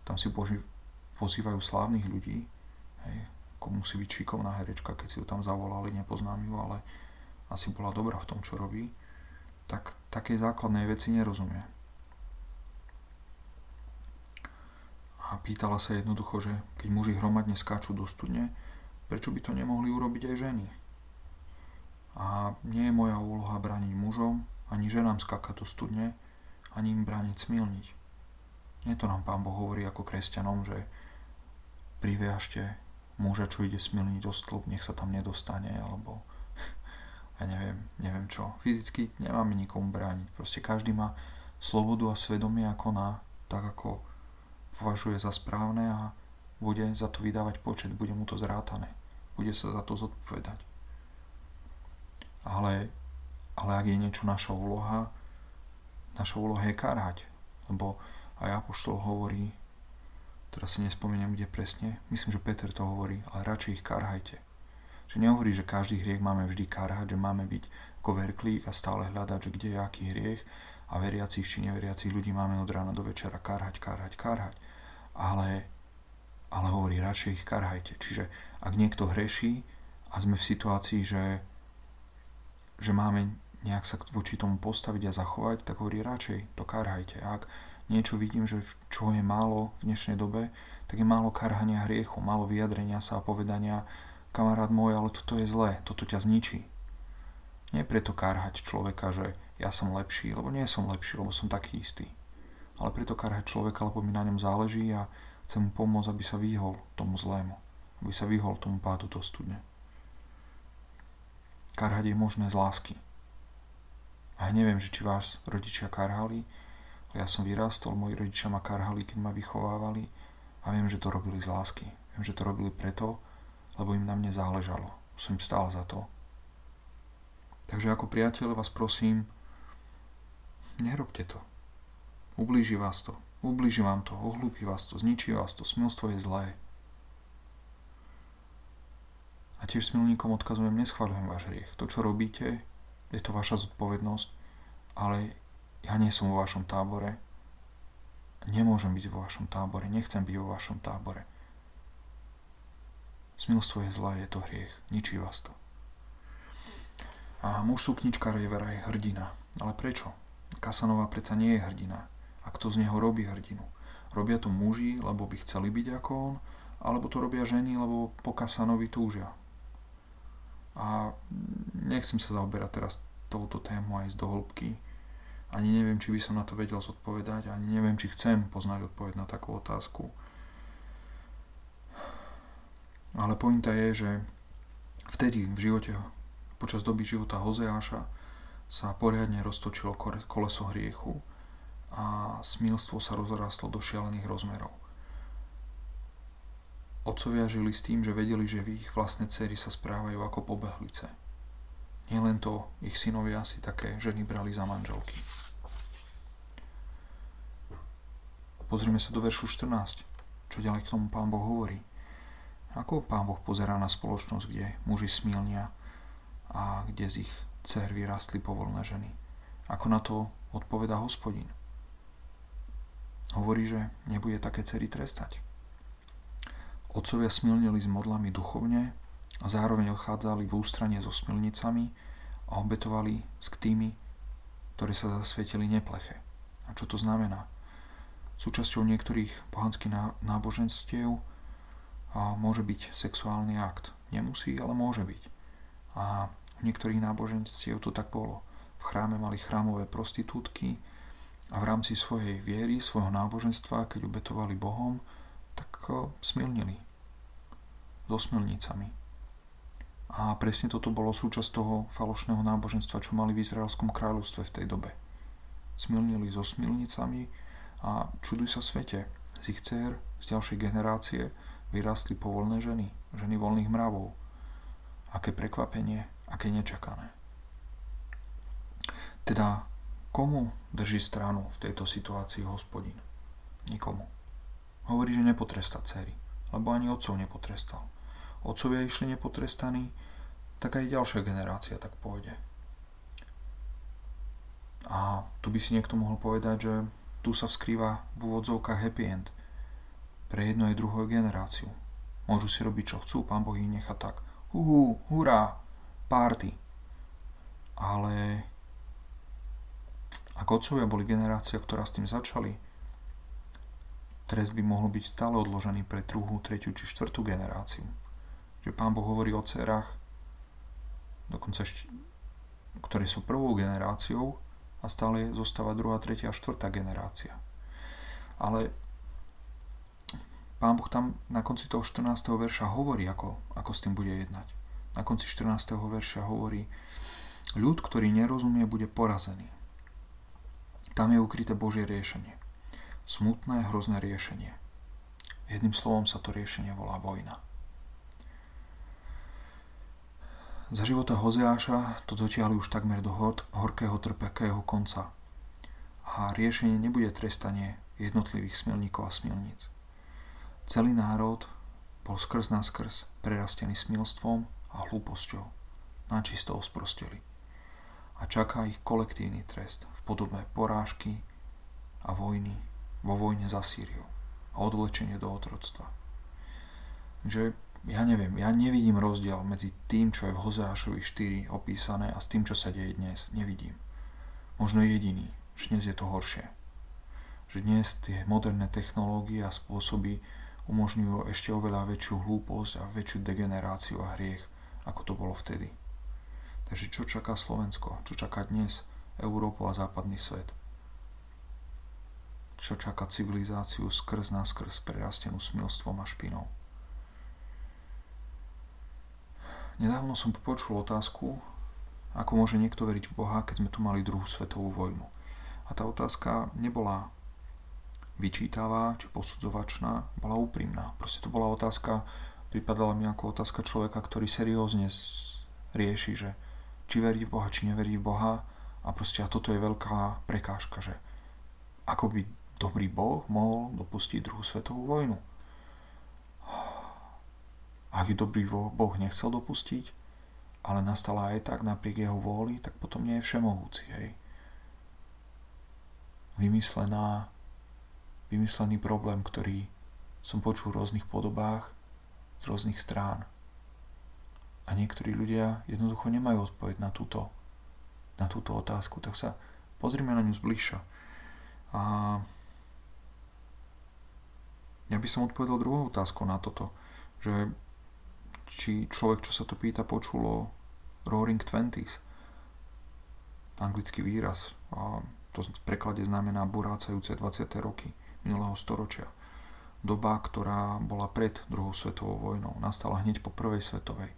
Speaker 1: tam si pozývajú slávnych ľudí, hej, ako musí byť šikovná herečka, keď si ju tam zavolali, nepoznám ju, ale asi bola dobrá v tom, čo robí, tak takej základnej veci nerozumie. A pýtala sa jednoducho, že keď muži hromadne skáču do studne, prečo by to nemohli urobiť aj ženy? A nie je moja úloha brániť mužom, ani ženám skákať do studne, ani im brániť smilniť. Nie to nám Pán Boh hovorí ako kresťanom, že priviažte muža, čo ide smilniť do stĺp, nech sa tam nedostane, alebo ja neviem, neviem čo. Fyzicky nemáme nikomu brániť. Proste každý má slobodu a svedomie a koná tak, ako považuje za správne a bude za to vydávať počet, bude mu to zrátané. Bude sa za to zodpovedať. Ale, ale ak je niečo naša úloha, naša úloha je karhať. Lebo aj Apoštol hovorí, teraz si nespomeniem, kde presne, myslím, že Peter to hovorí, ale radšej ich karhajte. Že nehovorí, že každý hriech máme vždy karhať, že máme byť ako verklík a stále hľadať, že kde je aký hriech a veriacich či neveriacich ľudí máme od rána do večera karhať, karhať, karhať. Ale, ale hovorí, radšej ich karhajte. Čiže ak niekto hreší a sme v situácii, že, že máme nejak sa voči tomu postaviť a zachovať, tak hovorí radšej to karhajte. Ak niečo vidím, že čo je málo v dnešnej dobe, tak je málo karhania hriechu, málo vyjadrenia sa a povedania kamarát môj, ale toto je zlé, toto ťa zničí. Nie preto karhať človeka, že ja som lepší, lebo nie som lepší, lebo som taký istý. Ale preto karhať človeka, lebo mi na ňom záleží a chcem mu pomôcť, aby sa vyhol tomu zlému. Aby sa vyhol tomu pádu do studne. Karhať je možné z lásky. A neviem, že či vás rodičia karhali, ja som vyrástol, moji rodičia ma karhali, keď ma vychovávali a viem, že to robili z lásky. Viem, že to robili preto, lebo im na mne záležalo. Som im stál za to. Takže ako priateľ vás prosím, nerobte to. Ublíži vás to. Ublíži vám to, ohlúpi vás to, zničí vás to, smilstvo je zlé. A tiež smilníkom odkazujem, neschváľujem váš hriech. To, čo robíte, je to vaša zodpovednosť, ale ja nie som vo vašom tábore, nemôžem byť vo vašom tábore, nechcem byť vo vašom tábore. Smilstvo je zlé, je to hriech, ničí vás to. A muž sukničkár je veraj hrdina. Ale prečo? Kasanova predsa nie je hrdina. A kto z neho robí hrdinu? Robia to muži, lebo by chceli byť ako on, alebo to robia ženy, lebo po Kasanovi túžia. A nechcem sa zaoberať teraz touto tému aj z dohlbky, ani neviem, či by som na to vedel zodpovedať, ani neviem, či chcem poznať odpoveď na takú otázku. Ale pointa je, že vtedy v živote, počas doby života Hozeáša, sa poriadne roztočilo koleso hriechu a smilstvo sa rozrastlo do šialených rozmerov. Otcovia žili s tým, že vedeli, že ich vlastné cery sa správajú ako pobehlice. Nielen to, ich synovia si také ženy brali za manželky. Pozrime sa do veršu 14, čo ďalej k tomu pán Boh hovorí. Ako pán Boh pozerá na spoločnosť, kde muži smilnia a kde z ich dcer vyrastli povolné ženy? Ako na to odpovedá hospodin? hovorí, že nebude také cery trestať. Otcovia smilnili s modlami duchovne a zároveň odchádzali v ústranie so smilnicami a obetovali s tými, ktorí sa zasvietili nepleche. A čo to znamená? Súčasťou niektorých pohanských náboženstiev môže byť sexuálny akt. Nemusí, ale môže byť. A v niektorých náboženstiev to tak bolo. V chráme mali chrámové prostitútky a v rámci svojej viery, svojho náboženstva, keď obetovali Bohom, tak smilnili so smilnicami. A presne toto bolo súčasť toho falošného náboženstva, čo mali v Izraelskom kráľovstve v tej dobe. Smilnili so smilnicami a čuduj sa svete, z ich dcer, z ďalšej generácie vyrastli povolné ženy, ženy voľných mravov. Aké prekvapenie, aké nečakané. Teda, komu drží stranu v tejto situácii hospodin? Nikomu. Hovorí, že nepotresta cery, lebo ani otcov nepotrestal otcovia išli nepotrestaní, tak aj ďalšia generácia tak pôjde. A tu by si niekto mohol povedať, že tu sa vskrýva v úvodzovkách happy end pre jednu aj druhú generáciu. Môžu si robiť, čo chcú, pán Boh ich nechá tak. Uhu, hurá, party. Ale ak otcovia boli generácia, ktorá s tým začali, trest by mohol byť stále odložený pre druhú, tretiu či štvrtú generáciu že Pán Boh hovorí o dcerách, dokonca ešte, ktoré sú prvou generáciou a stále zostáva druhá, tretia a štvrtá generácia. Ale Pán Boh tam na konci toho 14. verša hovorí, ako, ako s tým bude jednať. Na konci 14. verša hovorí, ľud, ktorý nerozumie, bude porazený. Tam je ukryté Božie riešenie. Smutné, hrozné riešenie. Jedným slovom sa to riešenie volá vojna. Za života Hozeáša to dotiahli už takmer do hod, horkého trpekého konca. A riešenie nebude trestanie jednotlivých smilníkov a smilníc. Celý národ bol skrz na skrz prerastený smilstvom a hlúposťou. Načisto osprosteli. A čaká ich kolektívny trest v podobe porážky a vojny vo vojne za Sýriu a odvlečenie do otroctva. Že ja neviem, ja nevidím rozdiel medzi tým, čo je v Hozeášovi 4 opísané a s tým, čo sa deje dnes. Nevidím. Možno jediný, že dnes je to horšie. Že dnes tie moderné technológie a spôsoby umožňujú ešte oveľa väčšiu hlúposť a väčšiu degeneráciu a hriech, ako to bolo vtedy. Takže čo čaká Slovensko? Čo čaká dnes Európu a západný svet? Čo čaká civilizáciu skrz na skrz prerastenú smilstvom a špinou? Nedávno som počul otázku, ako môže niekto veriť v Boha, keď sme tu mali druhú svetovú vojnu. A tá otázka nebola vyčítavá či posudzovačná, bola úprimná. Proste to bola otázka, pripadala mi ako otázka človeka, ktorý seriózne rieši, že či verí v Boha, či neverí v Boha. A proste a toto je veľká prekážka, že ako by dobrý Boh mohol dopustiť druhú svetovú vojnu. Ak ju dobrý Boh nechcel dopustiť, ale nastala aj tak napriek jeho vôli, tak potom nie je všemohúci, hej. Vymyslená, vymyslený problém, ktorý som počul v rôznych podobách z rôznych strán. A niektorí ľudia jednoducho nemajú odpoveď na túto, na túto otázku, tak sa pozrime na ňu zbližša. A ja by som odpovedal druhou otázkou na toto, že či človek, čo sa to pýta, počulo Roaring Twenties. Anglický výraz. A to v preklade znamená burácajúce 20. roky minulého storočia. Doba, ktorá bola pred druhou svetovou vojnou. Nastala hneď po prvej svetovej.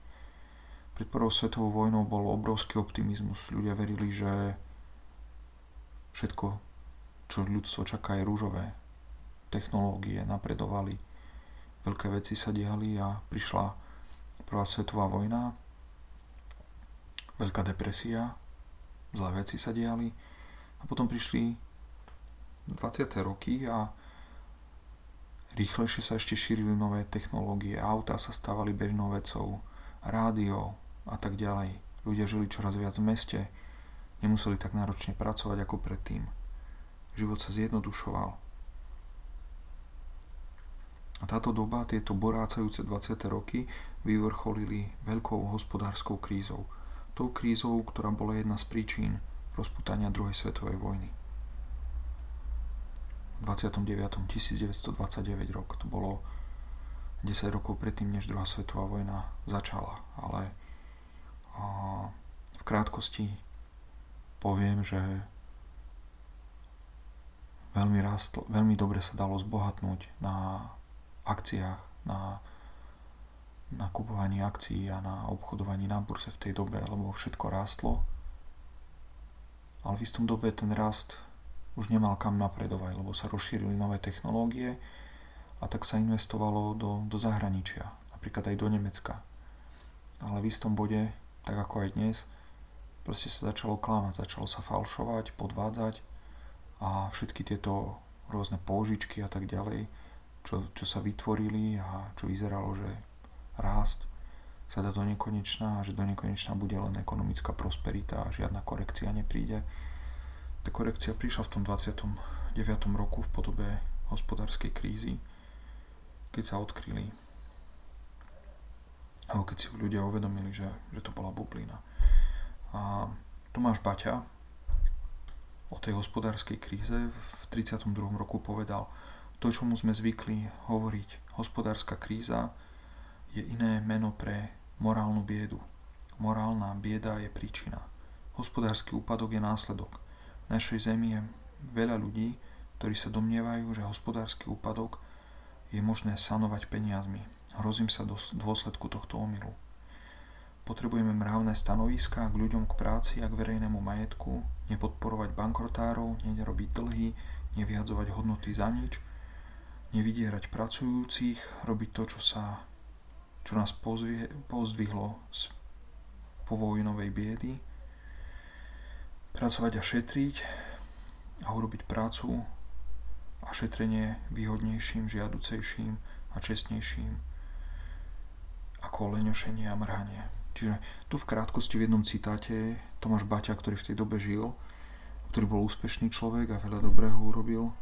Speaker 1: Pred prvou svetovou vojnou bol obrovský optimizmus. Ľudia verili, že všetko, čo ľudstvo čaká, je rúžové. Technológie napredovali, veľké veci sa diali a prišla Prvá svetová vojna, veľká depresia, zlé veci sa diali a potom prišli 20. roky a rýchlejšie sa ešte šírili nové technológie, autá sa stávali bežnou vecou, rádio a tak ďalej. Ľudia žili čoraz viac v meste, nemuseli tak náročne pracovať ako predtým. Život sa zjednodušoval. A táto doba, tieto borácajúce 20. roky vyvrcholili veľkou hospodárskou krízou. Tou krízou, ktorá bola jedna z príčin rozputania druhej svetovej vojny. 29. 1929 rok. To bolo 10 rokov predtým, než druhá svetová vojna začala. Ale a, v krátkosti poviem, že veľmi, rastl, veľmi dobre sa dalo zbohatnúť na akciách, na nakupovaní akcií a na obchodovaní na burze v tej dobe, lebo všetko rástlo. Ale v istom dobe ten rast už nemal kam napredovať, lebo sa rozšírili nové technológie a tak sa investovalo do, do zahraničia, napríklad aj do Nemecka. Ale v istom bode, tak ako aj dnes, proste sa začalo klamať, začalo sa falšovať, podvádzať a všetky tieto rôzne použičky a tak ďalej, čo, čo sa vytvorili a čo vyzeralo, že rásť sa dá do nekonečná a že do nekonečná bude len ekonomická prosperita a žiadna korekcia nepríde. Tá korekcia prišla v tom 29. roku v podobe hospodárskej krízy, keď sa odkryli alebo keď si ľudia uvedomili, že, že to bola bublina. A Tomáš Baťa, o tej hospodárskej kríze v 32. roku povedal, to, čomu sme zvykli hovoriť, hospodárska kríza, je iné meno pre morálnu biedu. Morálna bieda je príčina. Hospodársky úpadok je následok. V našej zemi je veľa ľudí, ktorí sa domnievajú, že hospodársky úpadok je možné sanovať peniazmi. Hrozím sa do dôsledku tohto omylu. Potrebujeme mravné stanoviská k ľuďom k práci a k verejnému majetku, nepodporovať bankrotárov, nerobiť dlhy, nevyhadzovať hodnoty za nič, nevydierať pracujúcich, robiť to, čo, sa, čo nás pozvie, pozdvihlo z povojnovej biedy, pracovať a šetriť a urobiť prácu a šetrenie výhodnejším, žiaducejším a čestnejším ako leňošenie a mrhanie. Čiže tu v krátkosti v jednom citáte Tomáš Baťa, ktorý v tej dobe žil, ktorý bol úspešný človek a veľa dobrého urobil,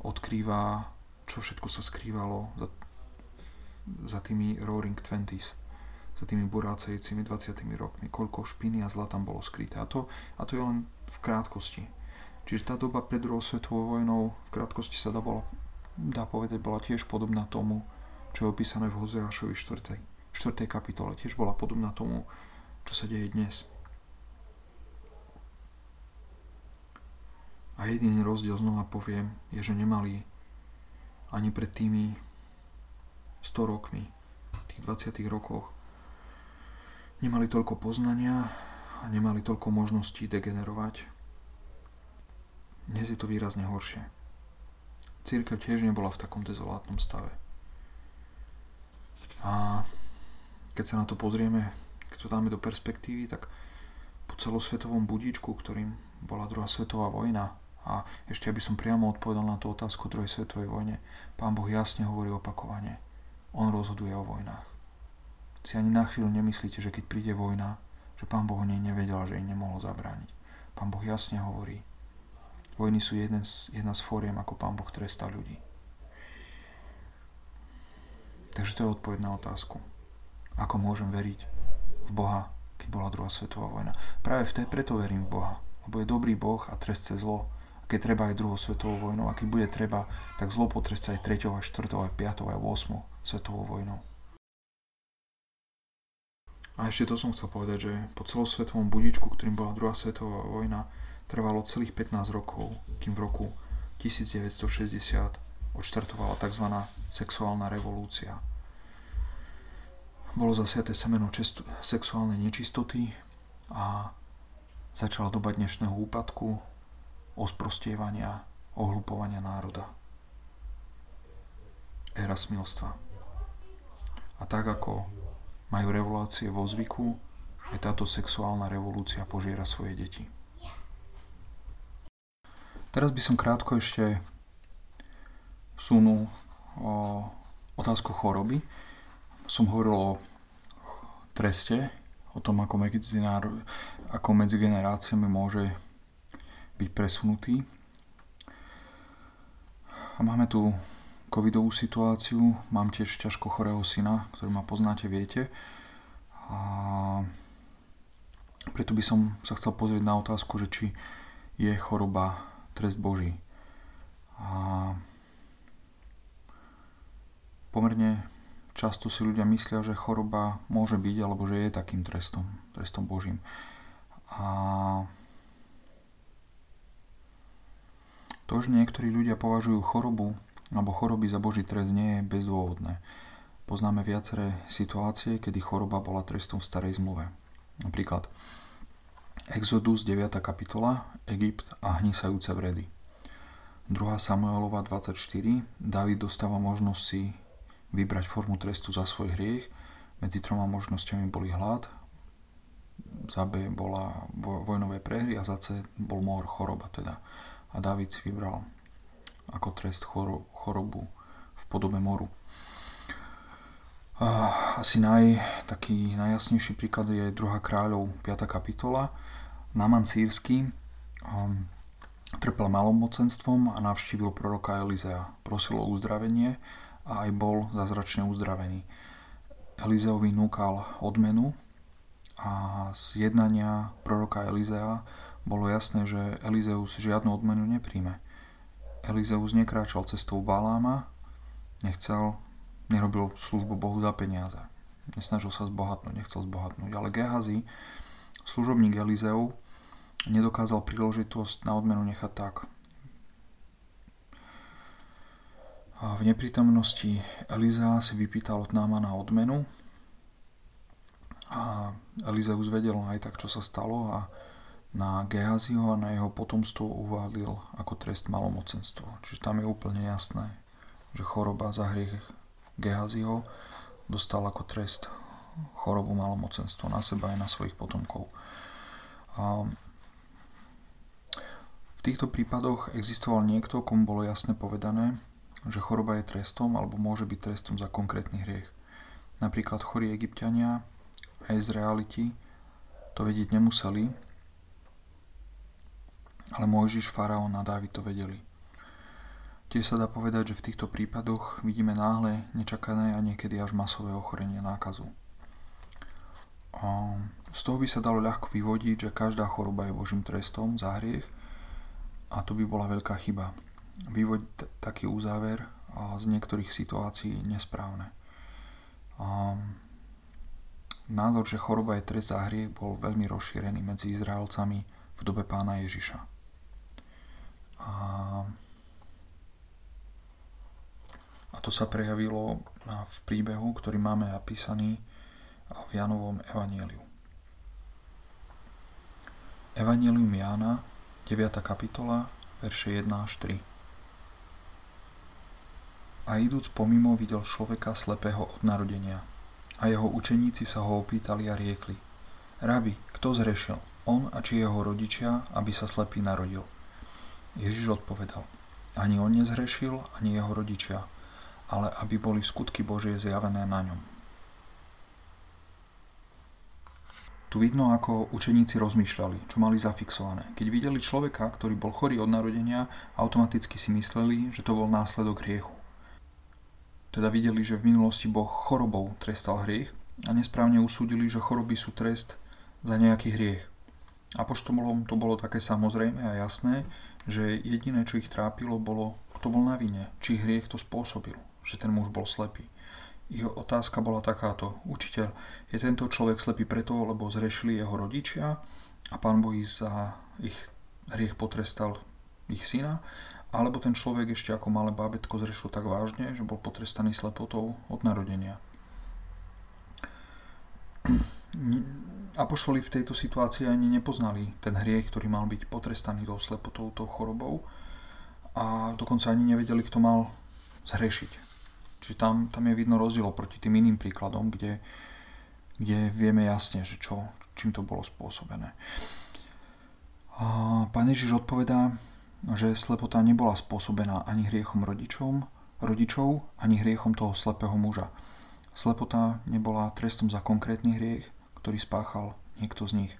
Speaker 1: odkrýva, čo všetko sa skrývalo za, za tými Roaring Twenties, za tými burácejúcimi 20 rokmi, koľko špiny a zla tam bolo skryté. A to, a to je len v krátkosti. Čiže tá doba pred druhou svetovou vojnou v krátkosti sa dá, bola, dá povedať, bola tiež podobná tomu, čo je opísané v Hozeášovi 4. 4. kapitole tiež bola podobná tomu, čo sa deje dnes. A jediný rozdiel znova poviem, je, že nemali ani pred tými 100 rokmi, tých 20 rokoch, nemali toľko poznania a nemali toľko možností degenerovať. Dnes je to výrazne horšie. Církev tiež nebola v takom dezolátnom stave. A keď sa na to pozrieme, keď to dáme do perspektívy, tak po celosvetovom budíčku, ktorým bola druhá svetová vojna, a ešte aby som priamo odpovedal na tú otázku druhej svetovej vojne, pán Boh jasne hovorí opakovane. On rozhoduje o vojnách. Si ani na chvíľu nemyslíte, že keď príde vojna, že pán Boh o nej nevedel, že jej nemohol zabrániť. Pán Boh jasne hovorí. Vojny sú jeden z, jedna z fóriem, ako pán Boh trestá ľudí. Takže to je odpoveď na otázku. Ako môžem veriť v Boha, keď bola druhá svetová vojna? Práve v tej preto verím v Boha, lebo je dobrý Boh a trestce zlo. A keď treba aj druhou svetovou vojnou, a keď bude treba, tak zlo potrestce aj 3., aj 4., aj 5., aj 8. svetovou vojnou. A ešte to som chcel povedať, že po celosvetovom budičku, ktorým bola druhá svetová vojna, trvalo celých 15 rokov, kým v roku 1960 odštartovala tzv. sexuálna revolúcia bolo zasiaté semeno čestu, sexuálnej nečistoty a začala doba dnešného úpadku, osprostievania, ohlupovania národa. Éra smilstva. A tak ako majú revolúcie vo zvyku, aj táto sexuálna revolúcia požiera svoje deti. Teraz by som krátko ešte vsunul o otázku choroby, som hovoril o treste, o tom, ako ako medzi generáciami môže byť presunutý. A máme tu covidovú situáciu. Mám tiež ťažko chorého syna, ktorý ma poznáte, viete. A preto by som sa chcel pozrieť na otázku, že či je choroba trest Boží. A pomerne často si ľudia myslia, že choroba môže byť, alebo že je takým trestom, trestom Božím. A to, že niektorí ľudia považujú chorobu alebo choroby za Boží trest nie je bezdôvodné. Poznáme viaceré situácie, kedy choroba bola trestom v starej zmluve. Napríklad Exodus 9. kapitola, Egypt a hnisajúce vredy. 2. Samuelova 24. David dostáva možnosť si vybrať formu trestu za svoj hriech. Medzi troma možnosťami boli hlad, za B bola vojnové prehry a za C bol mor, choroba teda. A David si vybral ako trest chorobu v podobe moru. Asi naj, taký najjasnejší príklad je 2. kráľov 5. kapitola. Naman sírsky um, trpel malomocenstvom a navštívil proroka Elizea. Prosil o uzdravenie a aj bol zázračne uzdravený. Elizeovi núkal odmenu a z jednania proroka Elizea bolo jasné, že Elizeus žiadnu odmenu nepríjme. Elizeus nekráčal cestou Baláma, nechcel, nerobil službu Bohu za peniaze. Nesnažil sa zbohatnúť, nechcel zbohatnúť. Ale Gehazi, služobník Elizeu, nedokázal príležitosť na odmenu nechať tak. A v neprítomnosti Eliza si vypýtal od Námana odmenu a Elizeus vedel aj tak, čo sa stalo a na Gehaziho a na jeho potomstvo uvádil ako trest malomocenstvo. Čiže tam je úplne jasné, že choroba za hriech Gehaziho dostal ako trest chorobu malomocenstvo na seba aj na svojich potomkov. A v týchto prípadoch existoval niekto, komu bolo jasne povedané, že choroba je trestom alebo môže byť trestom za konkrétny hriech. Napríklad chorí egyptiania a Izraeliti to vedieť nemuseli, ale Mojžiš, Faraón a Dávid to vedeli. Tiež sa dá povedať, že v týchto prípadoch vidíme náhle, nečakané a niekedy až masové ochorenie nákazu. A z toho by sa dalo ľahko vyvodiť, že každá choroba je Božím trestom za hriech a to by bola veľká chyba. Vyvodiť taký uzáver z niektorých situácií nesprávne. A názor, že choroba je trest za hriech, bol veľmi rozšírený medzi Izraelcami v dobe pána Ježiša. A, a to sa prejavilo v príbehu, ktorý máme napísaný v Janovom evanieliu. Evangelium Jána, 9. kapitola, verše 1 až 3. A idúc pomimo videl človeka slepého od narodenia. A jeho učeníci sa ho opýtali a riekli. Rabi, kto zrešil, on a či jeho rodičia, aby sa slepý narodil? Ježiš odpovedal, ani on nezhrešil, ani jeho rodičia, ale aby boli skutky Božie zjavené na ňom. Tu vidno, ako učeníci rozmýšľali, čo mali zafixované. Keď videli človeka, ktorý bol chorý od narodenia, automaticky si mysleli, že to bol následok hriechu. Teda videli, že v minulosti Boh chorobou trestal hriech a nesprávne usúdili, že choroby sú trest za nejaký hriech. Apoštolom to bolo také samozrejme a jasné, že jediné, čo ich trápilo, bolo, kto bol na vine, či hriech to spôsobil, že ten muž bol slepý. Ich otázka bola takáto. Učiteľ, je tento človek slepý preto, lebo zrešili jeho rodičia a pán Boh za ich hriech potrestal ich syna, alebo ten človek ešte ako malé bábetko zrešil tak vážne, že bol potrestaný slepotou od narodenia. Apoštoli v tejto situácii ani nepoznali ten hriech, ktorý mal byť potrestaný tou slepotou, tou chorobou a dokonca ani nevedeli, kto mal zhrešiť. Čiže tam, tam je vidno rozdiel proti tým iným príkladom, kde, kde vieme jasne, že čo, čím to bolo spôsobené. A Ježiš odpovedá, že slepota nebola spôsobená ani hriechom rodičom, rodičov, ani hriechom toho slepého muža. Slepota nebola trestom za konkrétny hriech, ktorý spáchal niekto z nich.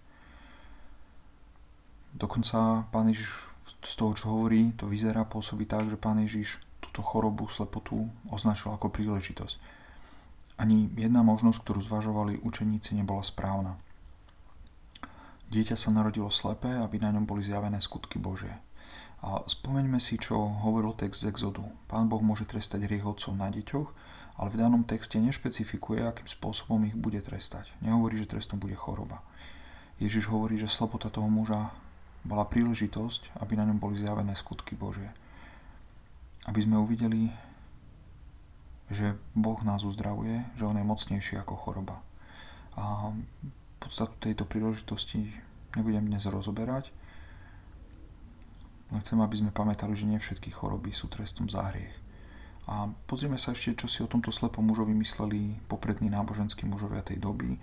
Speaker 1: Dokonca pán Ježiš z toho, čo hovorí, to vyzerá, pôsobí tak, že pán Ježiš túto chorobu, slepotu označil ako príležitosť. Ani jedna možnosť, ktorú zvažovali učeníci, nebola správna. Dieťa sa narodilo slepé, aby na ňom boli zjavené skutky Božie. A spomeňme si, čo hovoril text z Exodu. Pán Boh môže trestať hriech otcov na deťoch, ale v danom texte nešpecifikuje, akým spôsobom ich bude trestať. Nehovorí, že trestom bude choroba. Ježiš hovorí, že slepota toho muža bola príležitosť, aby na ňom boli zjavené skutky Božie. Aby sme uvideli, že Boh nás uzdravuje, že On je mocnejší ako choroba. A podstatu tejto príležitosti nebudem dnes rozoberať, chcem, aby sme pamätali, že nie všetky choroby sú trestom za hriech. A pozrieme sa ešte, čo si o tomto slepom mužovi mysleli poprední náboženskí mužovia tej doby,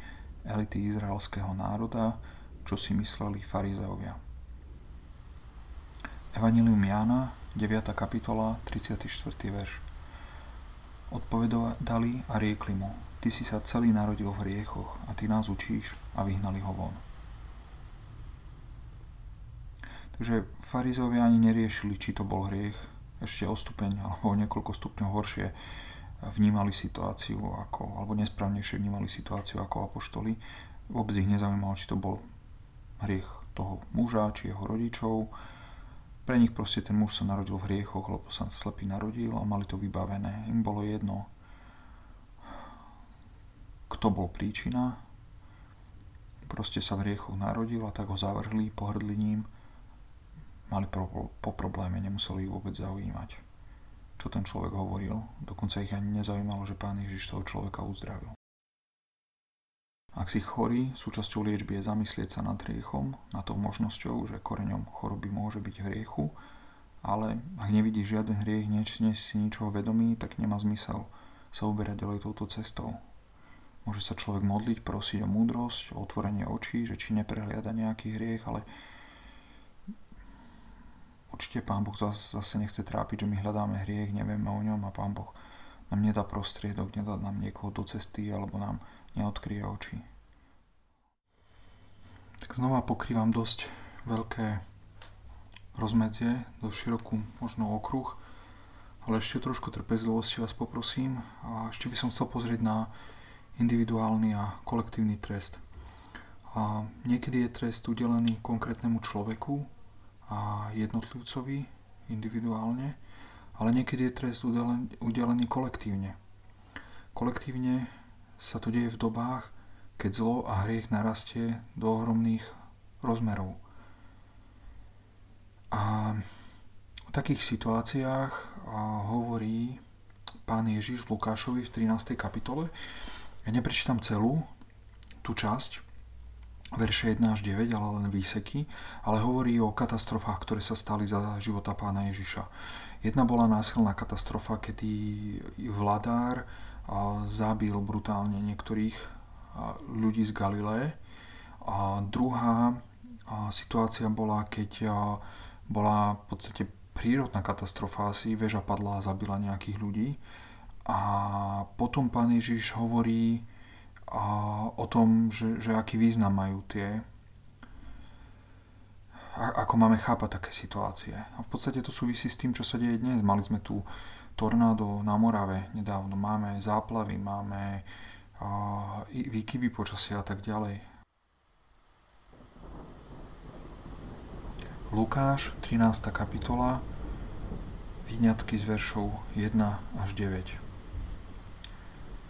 Speaker 1: elity izraelského národa, čo si mysleli farizeovia. Evangelium Jána, 9. kapitola, 34. verš. Odpovedali a riekli mu, ty si sa celý narodil v hriechoch a ty nás učíš a vyhnali ho von. Takže farizovia ani neriešili, či to bol hriech, ešte o stupeň alebo o niekoľko stupňov horšie vnímali situáciu ako, alebo nesprávnejšie vnímali situáciu ako apoštoli. Vôbec ich nezaujímalo, či to bol hriech toho muža, či jeho rodičov. Pre nich proste ten muž sa narodil v hriechoch, lebo sa slepý narodil a mali to vybavené. Im bolo jedno, kto bol príčina. Proste sa v hriechoch narodil a tak ho zavrhli, pohrdli ním mali pro, po probléme, nemuseli ich vôbec zaujímať, čo ten človek hovoril. Dokonca ich ani nezaujímalo, že pán Ježiš toho človeka uzdravil. Ak si chorý, súčasťou liečby je zamyslieť sa nad hriechom, nad tou možnosťou, že koreňom choroby môže byť hriechu, ale ak nevidíš žiaden hriech, nie si ničoho vedomý, tak nemá zmysel sa uberať ďalej touto cestou. Môže sa človek modliť, prosiť o múdrosť, o otvorenie očí, že či neprehliada nejaký hriech, ale Určite Pán Boh zase, nechce trápiť, že my hľadáme hriech, nevieme o ňom a Pán Boh nám nedá prostriedok, nedá nám niekoho do cesty alebo nám neodkryje oči. Tak znova pokrývam dosť veľké rozmedzie, dosť širokú možno okruh, ale ešte trošku trpezlivosti vás poprosím a ešte by som chcel pozrieť na individuálny a kolektívny trest. A niekedy je trest udelený konkrétnemu človeku, a jednotlivcovi individuálne, ale niekedy je trest udelený kolektívne. Kolektívne sa to deje v dobách, keď zlo a hriech narastie do ohromných rozmerov. A o takých situáciách hovorí pán Ježiš v Lukášovi v 13. kapitole. Ja neprečítam celú tú časť, verše 1 až 9, ale len výseky, ale hovorí o katastrofách, ktoré sa stali za života pána Ježiša. Jedna bola násilná katastrofa, kedy vladár zabil brutálne niektorých ľudí z Galileje. A druhá situácia bola, keď bola v podstate prírodná katastrofa, asi väža padla a zabila nejakých ľudí. A potom pán Ježiš hovorí o tom, že, že aký význam majú tie, ako máme chápať také situácie. A v podstate to súvisí s tým, čo sa deje dnes. Mali sme tu tornádo na Morave nedávno, máme záplavy, máme uh, výkyvy počasia a tak ďalej. Lukáš, 13. kapitola, výňatky z veršov 1 až 9.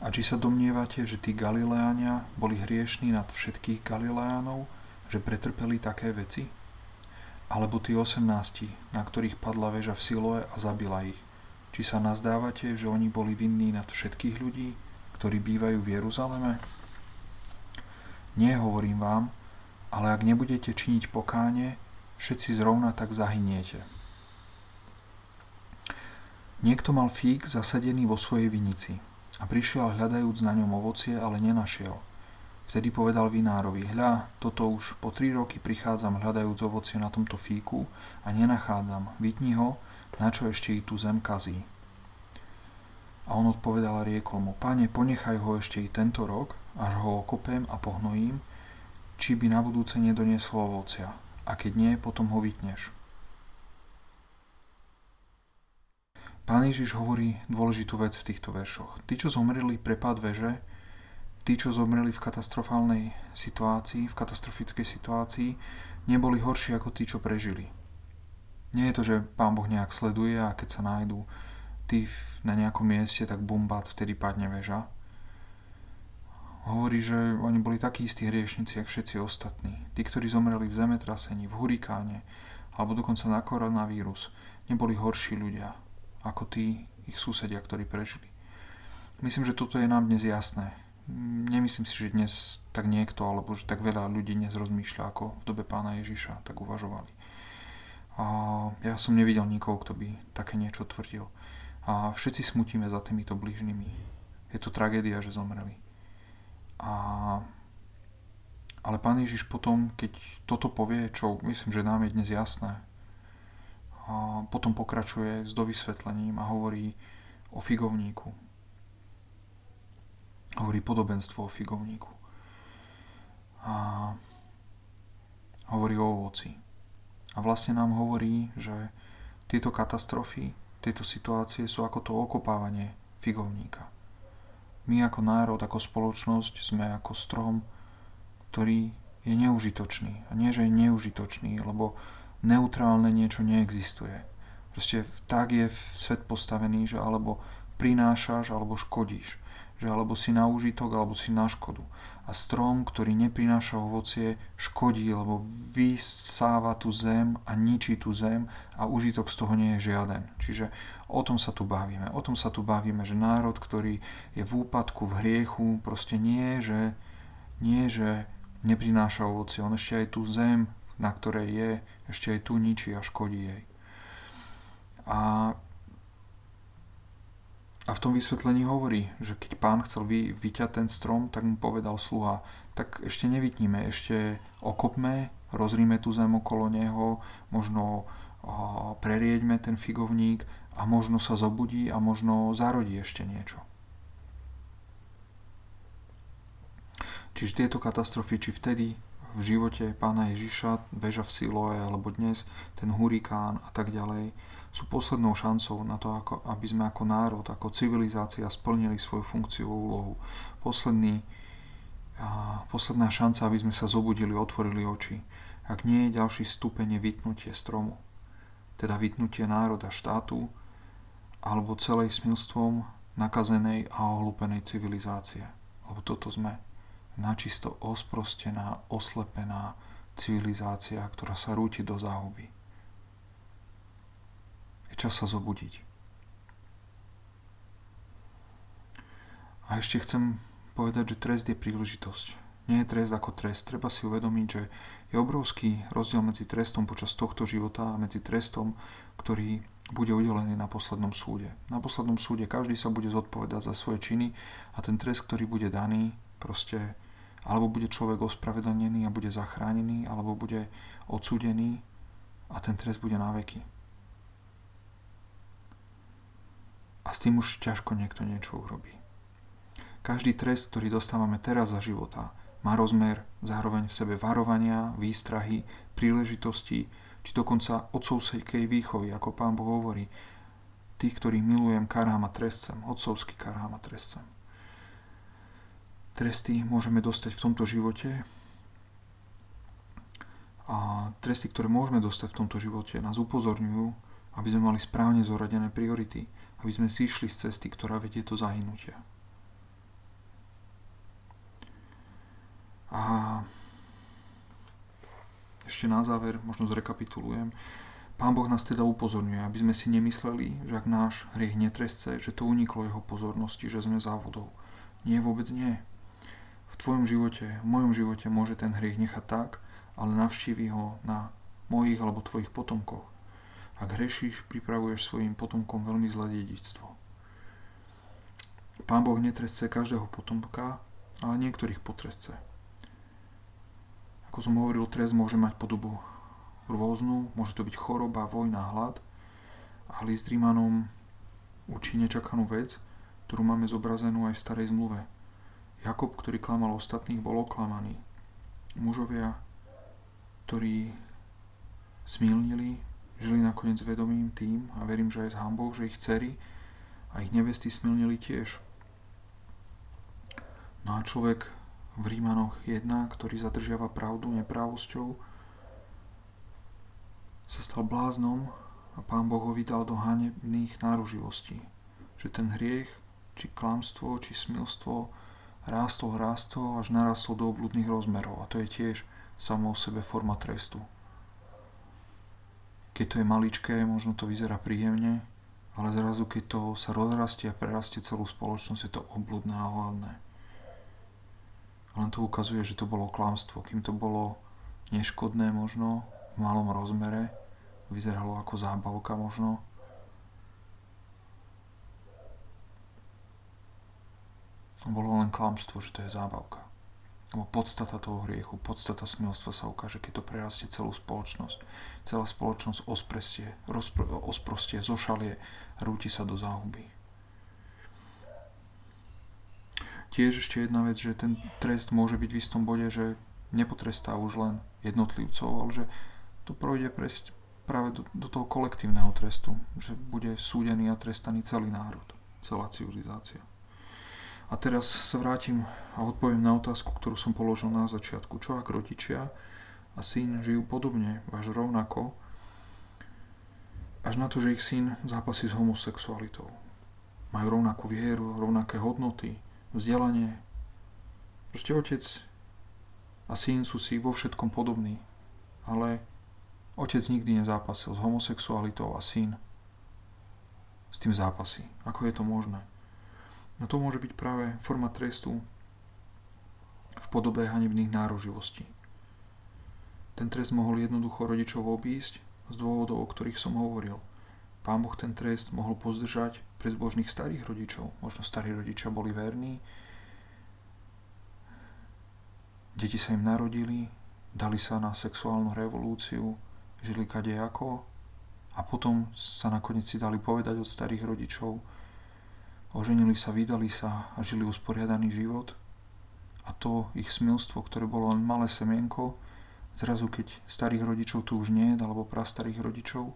Speaker 1: A či sa domnievate, že tí Galileánia boli hriešní nad všetkých Galileánov, že pretrpeli také veci? Alebo tí 18, na ktorých padla väža v Siloe a zabila ich? Či sa nazdávate, že oni boli vinní nad všetkých ľudí, ktorí bývajú v Jeruzaleme? Nie hovorím vám, ale ak nebudete činiť pokáne, všetci zrovna tak zahyniete. Niekto mal fík zasadený vo svojej vinici a prišiel hľadajúc na ňom ovocie, ale nenašiel. Vtedy povedal vinárovi, hľa, toto už po tri roky prichádzam hľadajúc ovocie na tomto fíku a nenachádzam, vytni ho, na čo ešte i tu zem kazí. A on odpovedal a riekol mu, pane, ponechaj ho ešte i tento rok, až ho okopem a pohnojím, či by na budúce nedonieslo ovocia. A keď nie, potom ho vytneš. Pán Ježiš hovorí dôležitú vec v týchto veršoch. Tí, čo zomreli prepad veže, tí, čo zomreli v katastrofálnej situácii, v katastrofickej situácii, neboli horší ako tí, čo prežili. Nie je to, že Pán Boh nejak sleduje a keď sa nájdú tí na nejakom mieste, tak bumbác, vtedy padne väža. Hovorí, že oni boli takí istí hriešnici, ako všetci ostatní. Tí, ktorí zomreli v zemetrasení, v hurikáne, alebo dokonca na koronavírus, neboli horší ľudia ako tí ich susedia, ktorí prežili. Myslím, že toto je nám dnes jasné. Nemyslím si, že dnes tak niekto, alebo že tak veľa ľudí dnes rozmýšľa, ako v dobe pána Ježiša tak uvažovali. A ja som nevidel nikoho, kto by také niečo tvrdil. A všetci smutíme za týmito blížnymi. Je to tragédia, že zomreli. A... Ale pán Ježiš potom, keď toto povie, čo myslím, že nám je dnes jasné, potom pokračuje s dovysvetlením a hovorí o figovníku. Hovorí podobenstvo o figovníku. A hovorí o ovoci. A vlastne nám hovorí, že tieto katastrofy, tieto situácie sú ako to okopávanie figovníka. My ako národ, ako spoločnosť sme ako strom, ktorý je neužitočný. A nie, že je neužitočný, lebo neutrálne niečo neexistuje. Proste tak je svet postavený, že alebo prinášaš, alebo škodíš. Že alebo si na užitok, alebo si na škodu. A strom, ktorý neprináša ovocie, škodí, lebo vysáva tú zem a ničí tú zem a užitok z toho nie je žiaden. Čiže o tom sa tu bavíme. O tom sa tu bavíme, že národ, ktorý je v úpadku, v hriechu, proste nie, že, nie, že neprináša ovocie. On ešte aj tú zem na ktorej je, ešte aj tu ničí a škodí jej. A, a v tom vysvetlení hovorí, že keď pán chcel vy, vyťať ten strom, tak mu povedal sluha, tak ešte nevytníme, ešte okopme, rozríme tú zem okolo neho, možno a, prerieďme ten figovník a možno sa zobudí a možno zarodí ešte niečo. Čiže tieto katastrofy, či vtedy v živote pána Ježiša, väža v Siloe alebo dnes ten hurikán a tak ďalej, sú poslednou šancou na to, ako, aby sme ako národ, ako civilizácia splnili svoju funkciu a úlohu. Posledný, a, posledná šanca, aby sme sa zobudili, otvorili oči. Ak nie je ďalší stupeň vytnutie stromu, teda vytnutie národa, štátu, alebo celej smilstvom nakazenej a ohlupenej civilizácie. Lebo toto sme načisto osprostená, oslepená civilizácia, ktorá sa rúti do záhuby. Je čas sa zobudiť. A ešte chcem povedať, že trest je príležitosť. Nie je trest ako trest. Treba si uvedomiť, že je obrovský rozdiel medzi trestom počas tohto života a medzi trestom, ktorý bude udelený na poslednom súde. Na poslednom súde každý sa bude zodpovedať za svoje činy a ten trest, ktorý bude daný, proste alebo bude človek ospravedlnený a bude zachránený, alebo bude odsúdený a ten trest bude na veky. A s tým už ťažko niekto niečo urobí. Každý trest, ktorý dostávame teraz za života, má rozmer zároveň v sebe varovania, výstrahy, príležitosti, či dokonca otcovskej výchovy, ako pán Boh hovorí. Tých, ktorých milujem, karám a trestcem, otcovský karám a trestcem tresty môžeme dostať v tomto živote a tresty, ktoré môžeme dostať v tomto živote, nás upozorňujú, aby sme mali správne zoradené priority, aby sme si z cesty, ktorá vedie do zahynutia. A ešte na záver, možno zrekapitulujem, Pán Boh nás teda upozorňuje, aby sme si nemysleli, že ak náš hriech netresce, že to uniklo jeho pozornosti, že sme závodou. Nie, vôbec nie v tvojom živote, v mojom živote môže ten hriech nechať tak, ale navštívi ho na mojich alebo tvojich potomkoch. Ak hrešíš, pripravuješ svojim potomkom veľmi zlé dedictvo. Pán Boh netresce každého potomka, ale niektorých potresce. Ako som hovoril, trest môže mať podobu rôznu, môže to byť choroba, vojna, hlad, a list Rímanom učí nečakanú vec, ktorú máme zobrazenú aj v starej zmluve. Jakob, ktorý klamal ostatných, bol oklamaný. Mužovia, ktorí smilnili, žili nakoniec vedomým tým a verím, že aj s hambou, že ich dcery a ich nevesty smilnili tiež. No a človek v Rímanoch 1, ktorý zadržiava pravdu neprávosťou, sa stal bláznom a pán Boh ho vydal do hanebných náruživostí. Že ten hriech, či klamstvo, či smilstvo rástol, rástol, až narastol do obludných rozmerov. A to je tiež samo o sebe forma trestu. Keď to je maličké, možno to vyzerá príjemne, ale zrazu keď to sa rozrastie a prerastie celú spoločnosť, je to obludné a hlavné. Len to ukazuje, že to bolo klamstvo. Kým to bolo neškodné možno, v malom rozmere, vyzeralo ako zábavka možno, bolo len klamstvo, že to je zábavka. Lebo podstata toho hriechu, podstata smilstva sa ukáže, keď to prerastie celú spoločnosť. Celá spoločnosť osprestie, rozpr- osprostie, zošalie, rúti sa do záhuby. Tiež ešte jedna vec, že ten trest môže byť v istom bode, že nepotrestá už len jednotlivcov, ale že to projde presť práve do, do toho kolektívneho trestu, že bude súdený a trestaný celý národ, celá civilizácia. A teraz sa vrátim a odpoviem na otázku, ktorú som položil na začiatku. Čo ak rodičia a syn žijú podobne, až rovnako, až na to, že ich syn zápasí s homosexualitou. Majú rovnakú vieru, rovnaké hodnoty, vzdelanie. Proste otec a syn sú si vo všetkom podobní, ale otec nikdy nezápasil s homosexualitou a syn s tým zápasí. Ako je to možné? No to môže byť práve forma trestu v podobe hanebných nároživostí. Ten trest mohol jednoducho rodičov obísť z dôvodov, o ktorých som hovoril. Pán Boh ten trest mohol pozdržať pre zbožných starých rodičov. Možno starí rodičia boli verní, deti sa im narodili, dali sa na sexuálnu revolúciu, žili kadejako a potom sa nakoniec si dali povedať od starých rodičov, Oženili sa, vydali sa a žili usporiadaný život. A to ich smilstvo, ktoré bolo len malé semienko, zrazu keď starých rodičov tu už nie, alebo prastarých rodičov,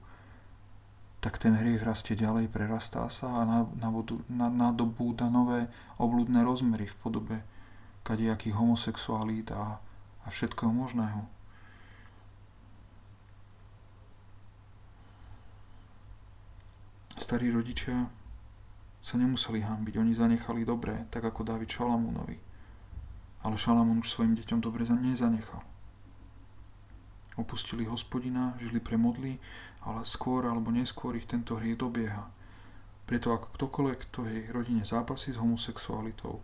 Speaker 1: tak ten hriech rastie ďalej, prerastá sa a nadobúda nové oblúdne rozmery v podobe kadejakých homosexualít a, a všetkého možného. Starí rodičia sa nemuseli hambiť, oni zanechali dobré, tak ako David Šalamúnovi. Ale Šalamún už svojim deťom dobre nezanechal. Opustili hospodina, žili pre modly, ale skôr alebo neskôr ich tento hriech dobieha. Preto ak ktokoľvek v tej rodine zápasí s homosexualitou,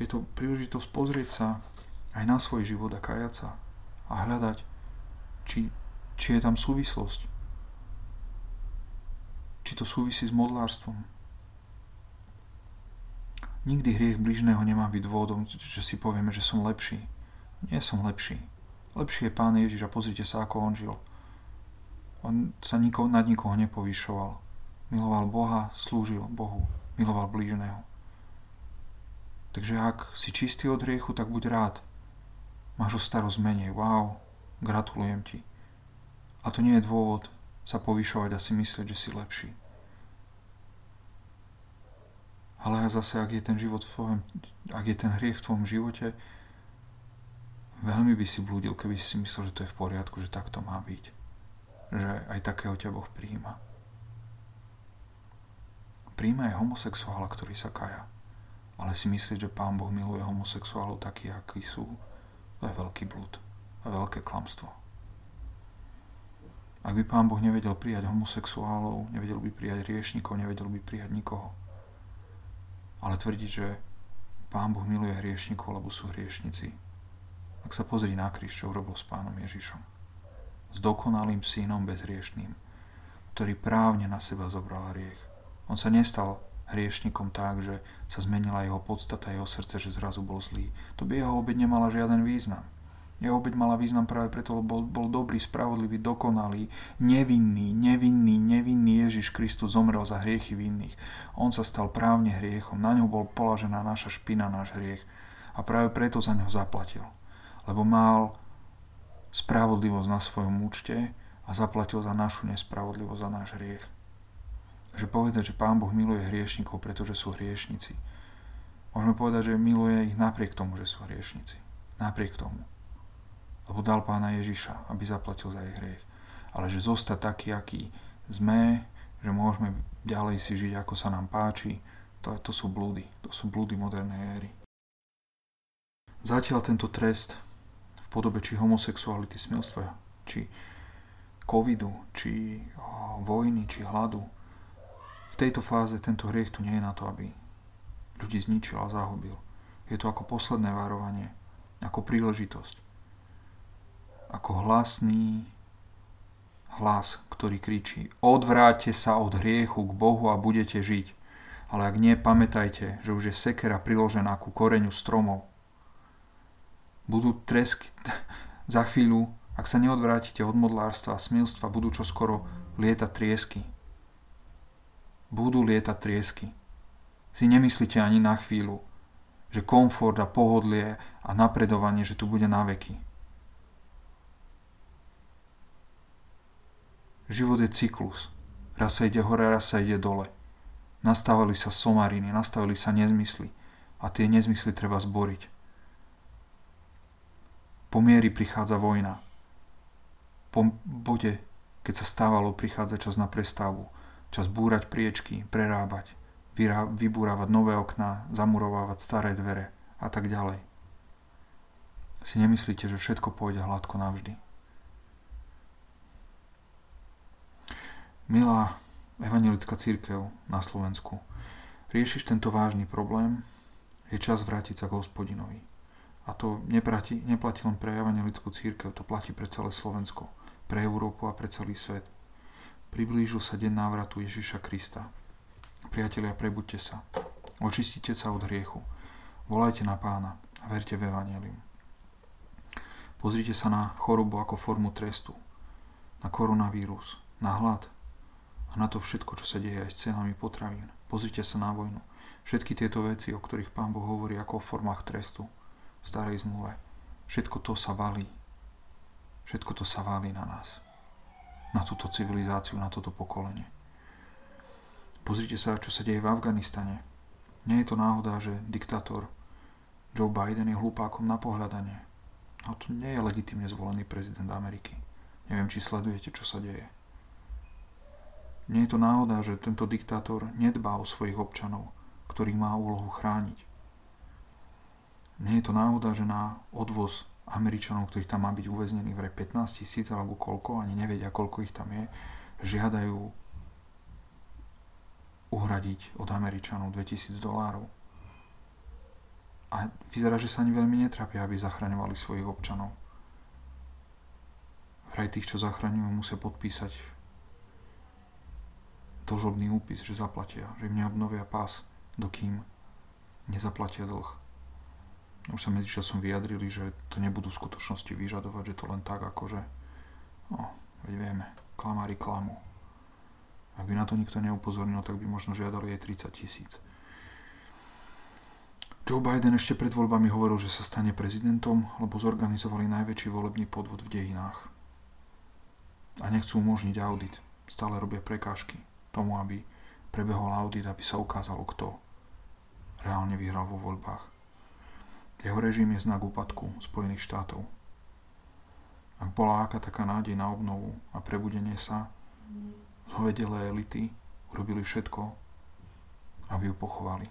Speaker 1: je to príležitosť pozrieť sa aj na svoj život a kajať sa a hľadať, či, či je tam súvislosť. Či to súvisí s modlárstvom, Nikdy hriech bližného nemá byť dôvodom, že si povieme, že som lepší. Nie som lepší. Lepší je Pán Ježiš a pozrite sa, ako on žil. On sa niko, nad nikoho nepovýšoval. Miloval Boha, slúžil Bohu, miloval blížneho. Takže ak si čistý od hriechu, tak buď rád. Máš o starosť menej. Wow, gratulujem ti. A to nie je dôvod sa povyšovať a si myslieť, že si lepší. Ale zase, ak je ten život v tvojom, ak je ten hriech v tvojom živote, veľmi by si blúdil, keby si myslel, že to je v poriadku, že tak to má byť. Že aj takého ťa Boh príjima. Príjma aj homosexuála, ktorý sa kaja. Ale si myslieť, že Pán Boh miluje homosexuálov takí, akí sú, to je veľký blúd a veľké klamstvo. Ak by Pán Boh nevedel prijať homosexuálov, nevedel by prijať riešnikov, nevedel by prijať nikoho, ale tvrdiť, že Pán Boh miluje hriešnikov, lebo sú hriešnici. Ak sa pozri na kríž, čo urobil s Pánom Ježišom. S dokonalým synom bezhriešným, ktorý právne na seba zobral hriech. On sa nestal hriešnikom tak, že sa zmenila jeho podstata, jeho srdce, že zrazu bol zlý. To by jeho obeď nemala žiaden význam. Jeho obeď mala význam práve preto, lebo bol, bol dobrý, spravodlivý, dokonalý, nevinný, nevinný, nevinný Ježiš Kristus zomrel za hriechy vinných. On sa stal právne hriechom, na ňo bol polažená naša špina, náš hriech a práve preto za ňo zaplatil. Lebo mal spravodlivosť na svojom účte a zaplatil za našu nespravodlivosť, za náš hriech. Že povedať, že Pán Boh miluje hriešnikov, pretože sú hriešnici. Môžeme povedať, že miluje ich napriek tomu, že sú hriešnici. Napriek tomu. Lebo dal Pána Ježiša, aby zaplatil za ich hriech. Ale že zostať taký, aký sme, že môžeme ďalej si žiť, ako sa nám páči, to, to sú blúdy. To sú blúdy modernej éry. Zatiaľ tento trest v podobe či homosexuality, smilstva, či covidu, či vojny, či hladu, v tejto fáze tento hriech tu nie je na to, aby ľudí zničil a zahubil. Je to ako posledné varovanie, ako príležitosť, ako hlasný hlas, ktorý kričí odvráte sa od hriechu k Bohu a budete žiť. Ale ak nie, pamätajte, že už je sekera priložená ku koreňu stromov. Budú tresky za chvíľu, ak sa neodvrátite od modlárstva a smilstva, budú čoskoro lietať triesky budú lietať triesky. Si nemyslíte ani na chvíľu, že komfort a pohodlie a napredovanie, že tu bude na veky. Život je cyklus. Raz sa ide hore, raz sa ide dole. Nastavili sa somariny, nastavili sa nezmysly a tie nezmysly treba zboriť. Po miery prichádza vojna. Po bode, keď sa stávalo, prichádza čas na prestavbu Čas búrať priečky, prerábať, vybúravať nové okná, zamurovávať staré dvere a tak ďalej. Si nemyslíte, že všetko pôjde hladko navždy. Milá evangelická církev na Slovensku, riešiš tento vážny problém, je čas vrátiť sa k hospodinovi. A to neplatí, neplatí len pre evangelickú církev, to platí pre celé Slovensko, pre Európu a pre celý svet. Priblížil sa deň návratu Ježiša Krista. Priatelia, prebuďte sa. Očistite sa od hriechu. Volajte na pána a verte v Evangelium. Pozrite sa na chorobu ako formu trestu, na koronavírus, na hlad a na to všetko, čo sa deje aj s cenami potravín. Pozrite sa na vojnu. Všetky tieto veci, o ktorých pán Boh hovorí ako o formách trestu v starej zmluve, všetko to sa valí. Všetko to sa valí na nás na túto civilizáciu, na toto pokolenie. Pozrite sa, čo sa deje v Afganistane. Nie je to náhoda, že diktátor Joe Biden je hlupákom na pohľadanie. A to nie je legitimne zvolený prezident Ameriky. Neviem, či sledujete, čo sa deje. Nie je to náhoda, že tento diktátor nedbá o svojich občanov, ktorých má úlohu chrániť. Nie je to náhoda, že na odvoz Američanov, ktorých tam má byť uväznených vraj 15 tisíc alebo koľko, ani nevedia, koľko ich tam je, žiadajú uhradiť od Američanov 2000 dolárov. A vyzerá, že sa ani veľmi netrápia, aby zachraňovali svojich občanov. Vraj tých, čo zachraňujú, musia podpísať dlžobný úpis, že zaplatia, že im neobnovia pás, dokým nezaplatia dlh už sa medzičasom vyjadrili, že to nebudú v skutočnosti vyžadovať, že to len tak akože, no, veď vieme, klamári klamu. Ak by na to nikto neupozornil, tak by možno žiadali aj 30 tisíc. Joe Biden ešte pred voľbami hovoril, že sa stane prezidentom, lebo zorganizovali najväčší volebný podvod v dejinách. A nechcú umožniť audit. Stále robia prekážky tomu, aby prebehol audit, aby sa ukázalo, kto reálne vyhral vo voľbách. Jeho režim je znak úpadku Spojených štátov. Ak bola aká taká nádej na obnovu a prebudenie sa, zhovedelé elity urobili všetko, aby ju pochovali.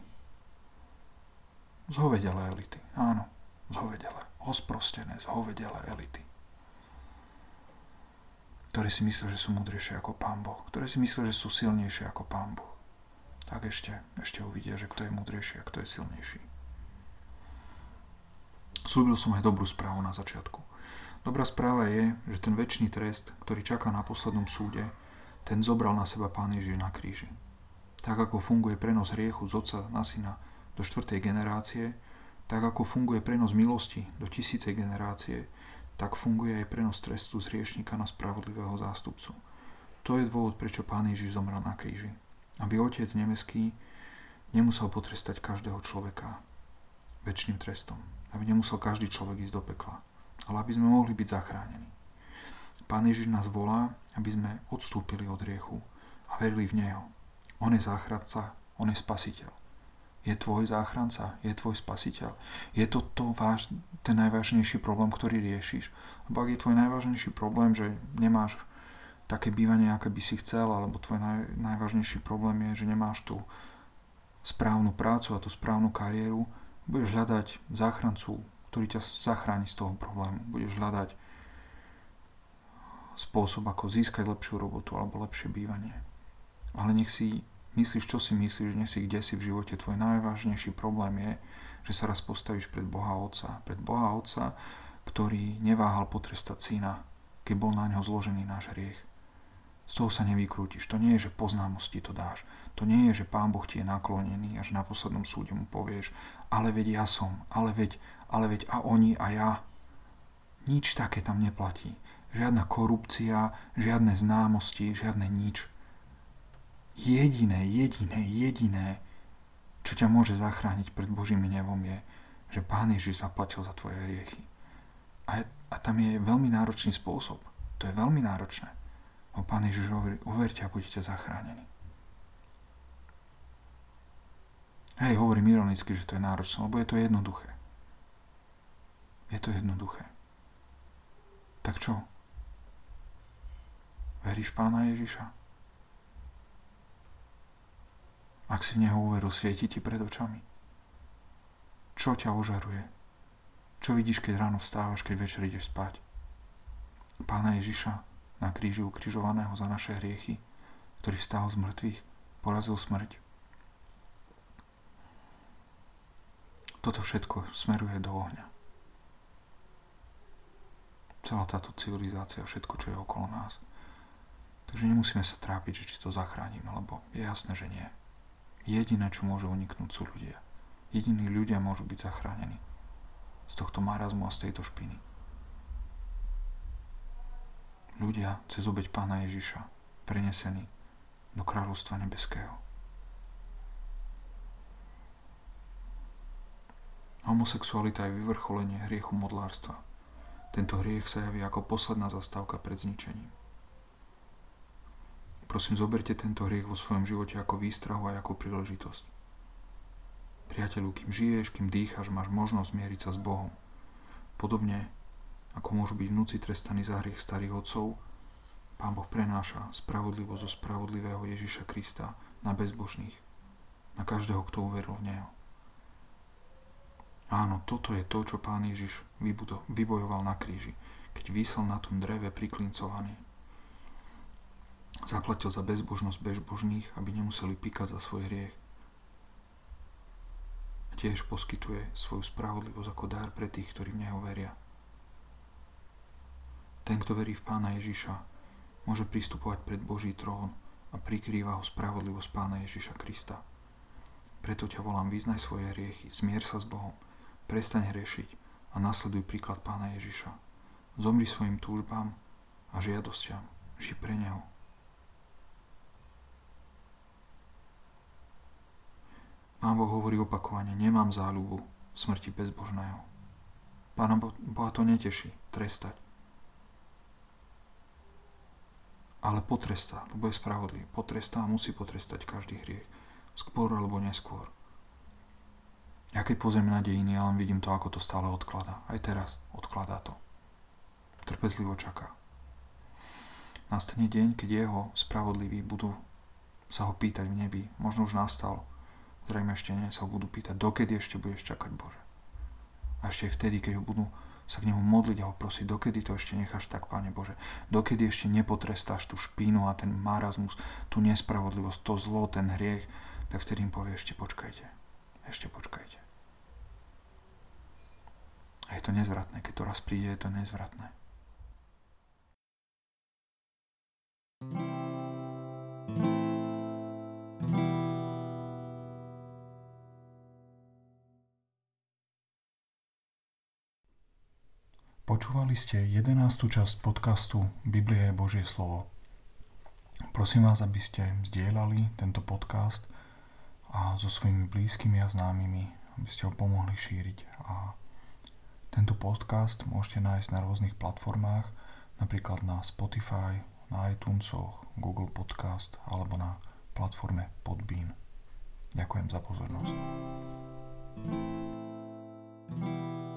Speaker 1: Zhovedelé elity, áno, zhovedelé, osprostené zhovedelé elity ktoré si myslia, že sú múdrejšie ako Pán Boh, ktoré si myslia, že sú silnejšie ako Pán Boh. Tak ešte, ešte uvidia, že kto je múdrejší a kto je silnejší. Slúbil som aj dobrú správu na začiatku. Dobrá správa je, že ten väčší trest, ktorý čaká na poslednom súde, ten zobral na seba Pán Ježiš na kríži. Tak ako funguje prenos hriechu z otca na syna do štvrtej generácie, tak ako funguje prenos milosti do tisícej generácie, tak funguje aj prenos trestu z hriešnika na spravodlivého zástupcu. To je dôvod, prečo Pán Ježiš zomrel na kríži. Aby Otec nebeský nemusel potrestať každého človeka väčšným trestom aby nemusel každý človek ísť do pekla, ale aby sme mohli byť zachránení. Pán Ježiš nás volá, aby sme odstúpili od riechu a verili v Neho. On je záchranca, On je spasiteľ. Je tvoj záchranca, je tvoj spasiteľ. Je to, to váž, ten najvážnejší problém, ktorý riešiš. Lebo ak je tvoj najvážnejší problém, že nemáš také bývanie, aké by si chcel, alebo tvoj naj, najvážnejší problém je, že nemáš tú správnu prácu a tú správnu kariéru, budeš hľadať záchrancu, ktorý ťa zachráni z toho problému. Budeš hľadať spôsob, ako získať lepšiu robotu alebo lepšie bývanie. Ale nech si myslíš, čo si myslíš, nech si kde si v živote. Tvoj najvážnejší problém je, že sa raz postavíš pred Boha Otca. Pred Boha Otca, ktorý neváhal potrestať syna, keď bol na ňo zložený náš hriech. Z toho sa nevykrútiš. To nie je, že poznámosti to dáš. To nie je, že Pán Boh ti je naklonený a že na poslednom súde mu povieš, ale veď ja som, ale veď, ale veď a oni a ja. Nič také tam neplatí žiadna korupcia, žiadne známosti, žiadne nič. Jediné, jediné, jediné, čo ťa môže zachrániť pred Božím nevom je, že Pán Ježiš zaplatil za tvoje hriechy. A, a tam je veľmi náročný spôsob. To je veľmi náročné. O Pán Ježiš hovorí, uverte a budete zachránení. Hej, hovorím ironicky, že to je náročné, lebo je to jednoduché. Je to jednoduché. Tak čo? Veríš pána Ježiša? Ak si v Neho uveril, svieti ti pred očami. Čo ťa ožaruje? Čo vidíš, keď ráno vstávaš, keď večer ideš spať? Pána Ježiša na kríži ukrižovaného za naše hriechy, ktorý vstal z mŕtvych, porazil smrť. Toto všetko smeruje do ohňa. Celá táto civilizácia, všetko, čo je okolo nás – Takže nemusíme sa trápiť, že či to zachránime, lebo je jasné, že nie. Jediné, čo môže uniknúť, sú ľudia. Jediní ľudia môžu byť zachránení z tohto marazmu a z tejto špiny. Ľudia cez obeď pána Ježiša prenesení do kráľovstva nebeského. Homosexualita je vyvrcholenie hriechu modlárstva. Tento hriech sa javí ako posledná zastávka pred zničením. Prosím, zoberte tento hriech vo svojom živote ako výstrahu a ako príležitosť. Priateľu, kým žiješ, kým dýchaš, máš možnosť mieriť sa s Bohom. Podobne, ako môžu byť vnúci trestaní za hriech starých otcov, Pán Boh prenáša spravodlivosť zo spravodlivého Ježiša Krista na bezbožných, na každého, kto uveril v Neho. Áno, toto je to, čo Pán Ježiš vybojoval na kríži, keď vysel na tom dreve priklincovaný Zaplatil za bezbožnosť bezbožných, aby nemuseli píkať za svoj hriech. A tiež poskytuje svoju spravodlivosť ako dar pre tých, ktorí v Neho veria. Ten, kto verí v Pána Ježiša, môže pristupovať pred Boží trón a prikrýva ho spravodlivosť Pána Ježiša Krista. Preto ťa volám, vyznaj svoje hriechy, zmier sa s Bohom, prestaň hriešiť a nasleduj príklad Pána Ježiša. Zomri svojim túžbám a žiadosťam, ži pre Neho Pán Boh hovorí opakovane, nemám záľubu v smrti bezbožného. Pána Boha to neteší, trestať. Ale potrestá, lebo je spravodlivý. Potrestá a musí potrestať každý hriech. Skôr alebo neskôr. Ja keď na dejiny, ja vidím to, ako to stále odklada. Aj teraz odkladá to. Trpezlivo čaká. Nastane deň, keď jeho spravodliví budú sa ho pýtať v nebi. Možno už nastal zrejme ešte nie, sa ho budú pýtať, dokedy ešte budeš čakať Bože. A ešte aj vtedy, keď ho budú sa k nemu modliť a ho prosiť, dokedy to ešte necháš tak, Pane Bože, dokedy ešte nepotrestáš tú špínu a ten marazmus, tú nespravodlivosť, to zlo, ten hriech, tak vtedy im povie, ešte počkajte, ešte počkajte. A je to nezvratné, keď to raz príde, je to nezvratné. Počúvali ste 11. časť podcastu Biblia je Božie slovo. Prosím vás, aby ste zdieľali tento podcast a so svojimi blízkymi a známymi, aby ste ho pomohli šíriť. A tento podcast môžete nájsť na rôznych platformách, napríklad na Spotify, na iTunesoch, Google Podcast alebo na platforme Podbean. Ďakujem za pozornosť. thank you